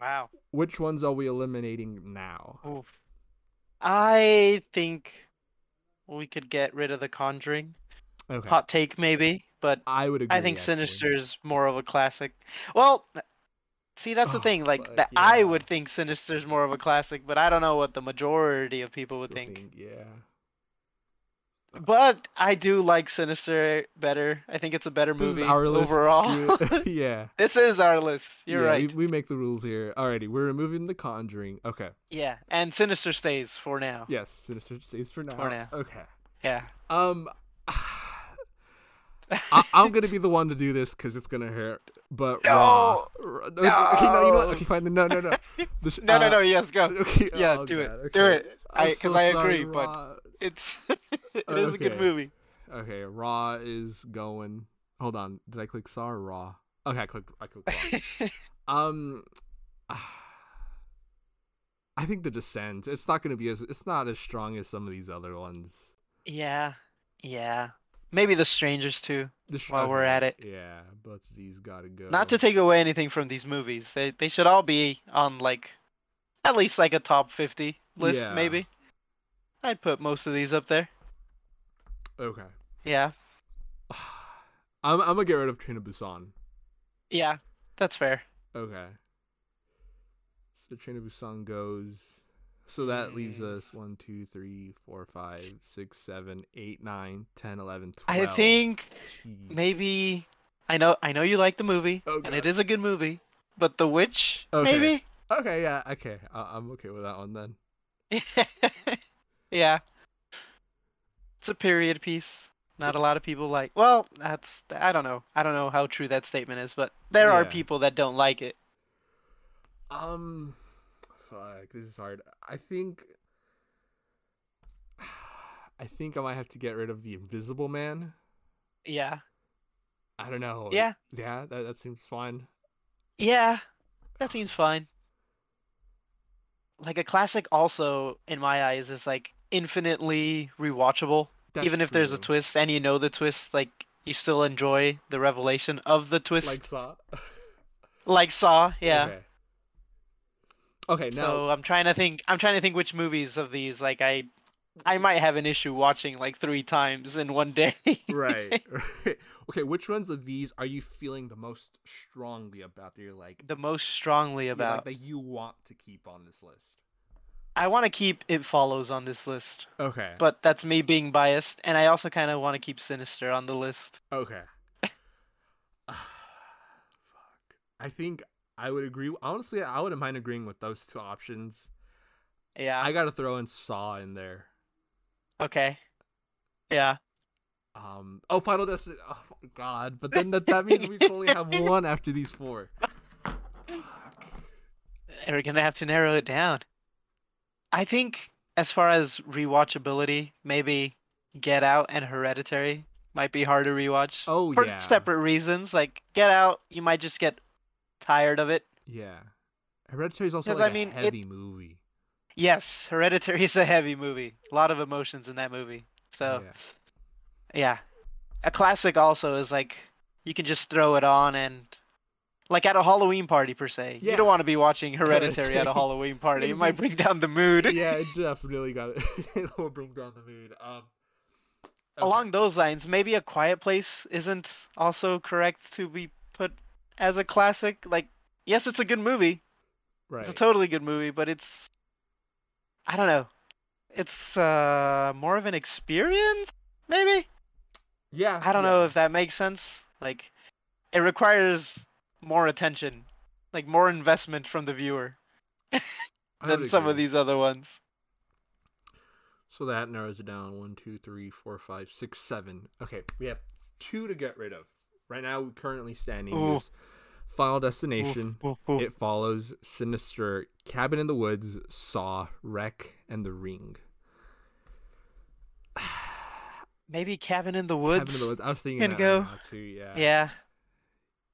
Wow. Which ones are we eliminating now? Oof. I think we could get rid of the Conjuring. Okay. Hot take, maybe, but I would agree. I think actually. Sinister's more of a classic. Well, see, that's the Oh, thing. Like that, I would think Sinister's more of a classic, but I don't know what the majority of people would Still think. Yeah. But I do like Sinister better. I think it's a better This is movie our overall. yeah. this is our list. You're Yeah, right. We, we make the rules here. Alrighty, we're removing the Conjuring. Okay. Yeah, and Sinister stays for now. Yes, Sinister stays for now. For now. Okay. Yeah. Um, I, I'm gonna be the one to do this because it's gonna hurt. But Raw. Ra- Okay, no, you know what? Okay, fine. No, no, no. Sh- No, no, uh, no. Yes, go. Okay. Yeah, oh, do it. God, Do it. I'm because so I agree, but. It's it is a good movie. Okay, Raw is going. Hold on. Did I click Saw or Raw? Okay, I clicked. I clicked Raw. Um, I think the Descent. It's not going to be as. It's not as strong as some of these other ones. yeah, yeah. Maybe The Strangers too. The While we're at it. yeah, both of these got to go. Not to take away anything from these movies. They they should all be on like at least like a top 50 list Yeah. maybe. I'd put most of these up there. Okay, Yeah. I'm. I'm gonna get rid of Train to Busan. Yeah. That's fair. Okay. So Train to Busan goes. So that leaves Mm. us one, two, three, four, five, six, seven, eight, nine, ten, eleven, twelve. I think Jeez. maybe I know I know you like the movie Oh, and it is a good movie, but The Witch Okay. maybe? Okay, yeah, okay. I- I'm okay with that one then. yeah. It's a period piece. Not a lot of people like. Well, that's I don't know. I don't know how true that statement is, but there are people that don't like it. Um, fuck, this is hard. I think, I think I might have to get rid of the Invisible Man. Yeah. I don't know. Yeah. yeah, that that seems fine. Yeah. That seems fine. Like a classic also in my eyes is like infinitely rewatchable. That's Even if there's a twist and you know the twist, like you still enjoy the revelation of the twist. like Saw. like Saw, yeah. Okay. Okay, now So I'm trying to think. I'm trying to think which movies of these like I, I might have an issue watching like three times in one day. right, right. Okay, which ones of these are you feeling the most strongly about? That you're like, the most strongly about. like that you want to keep on this list. I want to keep It Follows on this list, Okay. but that's me being biased, and I also kind of want to keep Sinister on the list. Okay. Fuck. I think I would agree. Honestly, I wouldn't mind agreeing with those two options. Yeah. I got to throw in Saw in there. Okay. Yeah. Um. Oh, Final Destination. Oh God! But then that, that means we can only have one after these four. We're gonna have to narrow it down. I think as far as rewatchability, maybe Get Out and Hereditary might be hard to rewatch. Oh for yeah. separate reasons. Like Get Out, you might just get tired of it. Yeah. Hereditary is also like I mean, a it- heavy movie. Yes, Hereditary is a heavy movie. A lot of emotions in that movie. So yeah. yeah, a classic also is like you can just throw it on and like at a Halloween party per se. You don't want to be watching Hereditary at a Halloween party. It might bring down the mood. yeah, it definitely got it. it will bring down the mood. Um. okay. Along those lines, maybe A Quiet Place isn't also correct to be put as a classic. Like, yes, it's a good movie. right. It's a totally good movie, but it's I don't know. It's uh more of an experience, maybe. yeah. I don't know if that makes sense. Like, it requires more attention, like more investment from the viewer than some of these other ones. So that narrows it down. One, two, three, four, five, six, seven. Okay, we have two to get rid of. Right now, we're currently standing Ooh. is Final Destination. Ooh, ooh. It follows Sinister, Cabin in the Woods, Saw, Rec, and The Ring. Maybe Cabin in the Cabin Woods. in the Woods. I was thinking can go. too. Yeah. Yeah,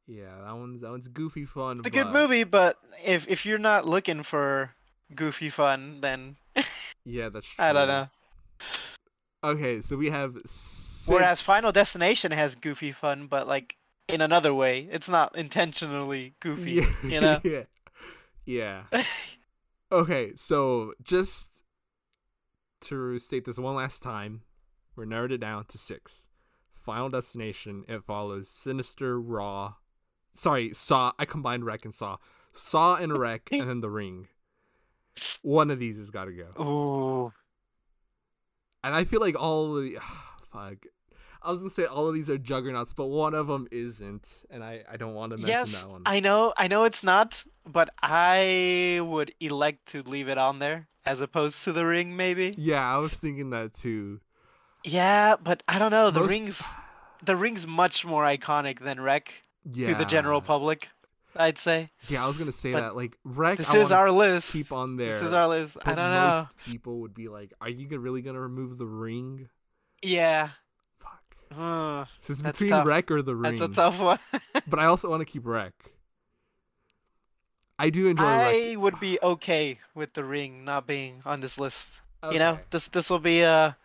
Yeah, that one's that one's goofy fun. it's a good movie, but if if you're not looking for goofy fun, then Yeah, that's true. I don't know. Okay, so we have six... Whereas Final Destination has goofy fun, but like in another way. It's not intentionally goofy, Yeah. you know. yeah. Yeah. Okay, so just to state this one last time, we're narrowed it down to six. Final Destination, it follows Sinister, Raw. Sorry, Saw. I combined Rec and Saw. Saw and Rec, and then The Ring. One of these has got to go. Oh. And I feel like all of the. fuck. I was going to say all of these are juggernauts, but one of them isn't. And I, I don't want to mention Yes, that one. I know, I know it's not, but I would elect to leave it on there as opposed to the ring, maybe. yeah, I was thinking that too. Yeah, but I don't know. The Most- ring's the ring's much more iconic than Rec Yeah. to the general public. I'd say Yeah, I was gonna say But that. Like Rec, this I is our list. keep on there. This is our list. I don't know. People would be like, "Are you really gonna remove the ring?" Yeah, Fuck. uh, So it's between tough. Rec or the ring. that's a tough one. but I also want to keep Rec. I do enjoy Rec. I would be okay with the ring not being on this list. You know, this this will be a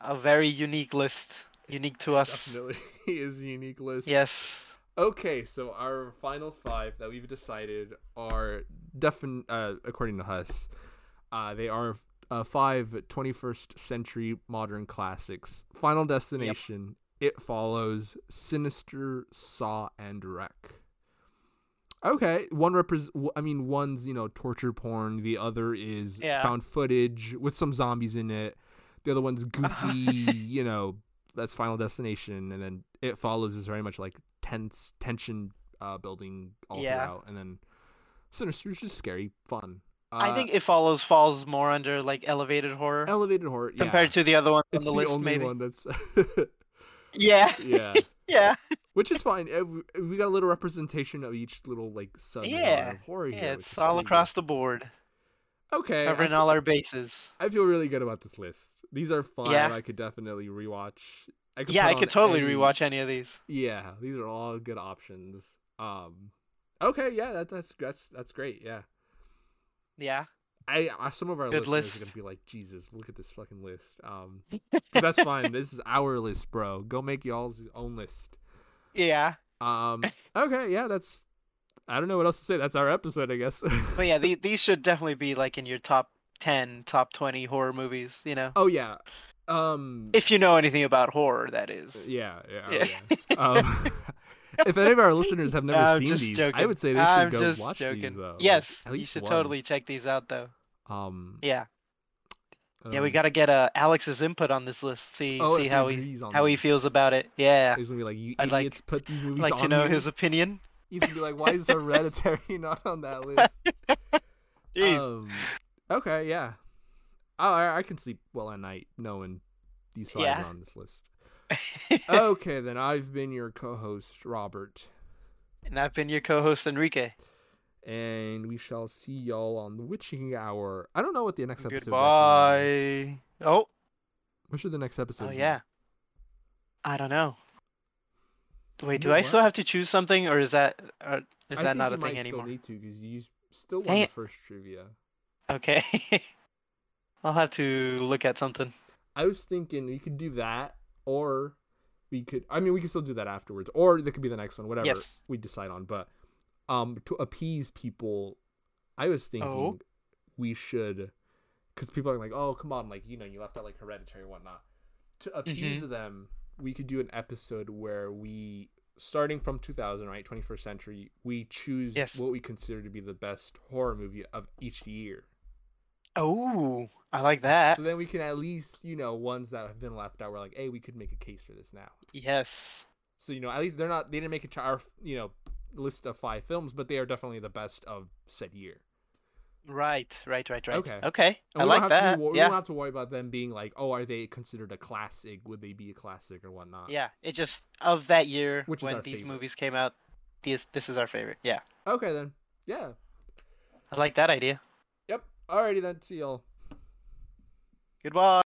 a very unique list, unique to us. definitely is unique list. Yes. Okay, so our final five that we've decided are defin uh, according to Huss, uh, they are uh, five 21st century modern classics. Final Destination, It Follows, Sinister, Saw, and Rec. Okay, one repres I mean, one's you know torture porn. The other is Yeah. found footage with some zombies in it. The other one's goofy. you know, that's Final Destination, and then It Follows is very much like tense tension uh, building all Yeah. throughout, and then Sinister is just scary, fun. I Uh, think it follows falls more under like elevated horror elevated horror compared to the other ones on the, the list, only maybe. one that's Yeah. yeah, yeah. which is fine. Uh, we- We got a little representation of each little like sub Yeah. of horror. Yeah, here, it's all across the board. Okay, covering I, all our bases. I feel really good about this list. These are fun. Yeah. I could definitely rewatch. I could Yeah, I could totally any- rewatch any of these. Yeah, these are all good options. Um, okay, yeah, that, that's that's that's great. Yeah, Yeah. I, I some of our Good listeners list. are gonna be like, Jesus, look at this fucking list. Um, that's fine. this is our list, bro. Go make y'all's own list. Yeah. Um, okay, yeah, that's. I don't know what else to say. That's our episode, I guess. But yeah, the, these should definitely be like in your top 10, top 20 horror movies, you know? oh yeah, um, If you know anything about horror, that is. yeah, yeah, oh, Yeah. yeah. Um, if any of our listeners have never seen these, joking. I would say they should I'm go watch joking. these though. yes, at you should one. totally check these out, though. Um, Yeah. Yeah, we um, got to get uh, Alex's input on this list. See Oh, see how he he agrees on how he feels about it. Yeah. He's gonna be like, you I'd like- put these movies like to know here." his opinion. He's gonna be like, "Why is Hereditary not on that list?" Jeez. Um, okay, yeah. Oh, I, I can sleep well at night knowing these five Yeah. are on this list. okay, then I've been your co-host Robert, and I've been your co-host Enrique. and we shall see y'all on the witching hour. I don't know what the next episode. Goodbye. Oh, What should the next episode? oh be? yeah. I don't know. Wait, do know I what? still have to choose something, or is that or is I that not you a thing anymore? Still need to because you still won Dang the first trivia. Okay. I'll have to look at something. I was thinking we could do that, or we could. I mean, we could still do that afterwards, or that could be the next one, whatever Yes. we decide on. But um, to appease people, I was thinking Oh. we should, because people are like, "Oh, come on!" Like you know, you left out like Hereditary whatnot. To appease Mm-hmm. them, we could do an episode where we, starting from 2000, right, 21st century, we choose Yes. what we consider to be the best horror movie of each year. Oh, I like that. So then we can at least, you know, ones that have been left out. We're like, hey, we could make a case for this now. Yes. So you know, at least they're not. They didn't make it to our, you know, list of five films, but they are definitely the best of said year. Right, right, right, right. Okay. Okay. And I like that. Be, We yeah. don't have to worry about them being like, oh, are they considered a classic? Would they be a classic or whatnot? Yeah. It just of that year Which when these favorite. movies came out, this this is our favorite. Yeah. Okay then. Yeah. I like that idea. Alrighty then. See y'all. Goodbye.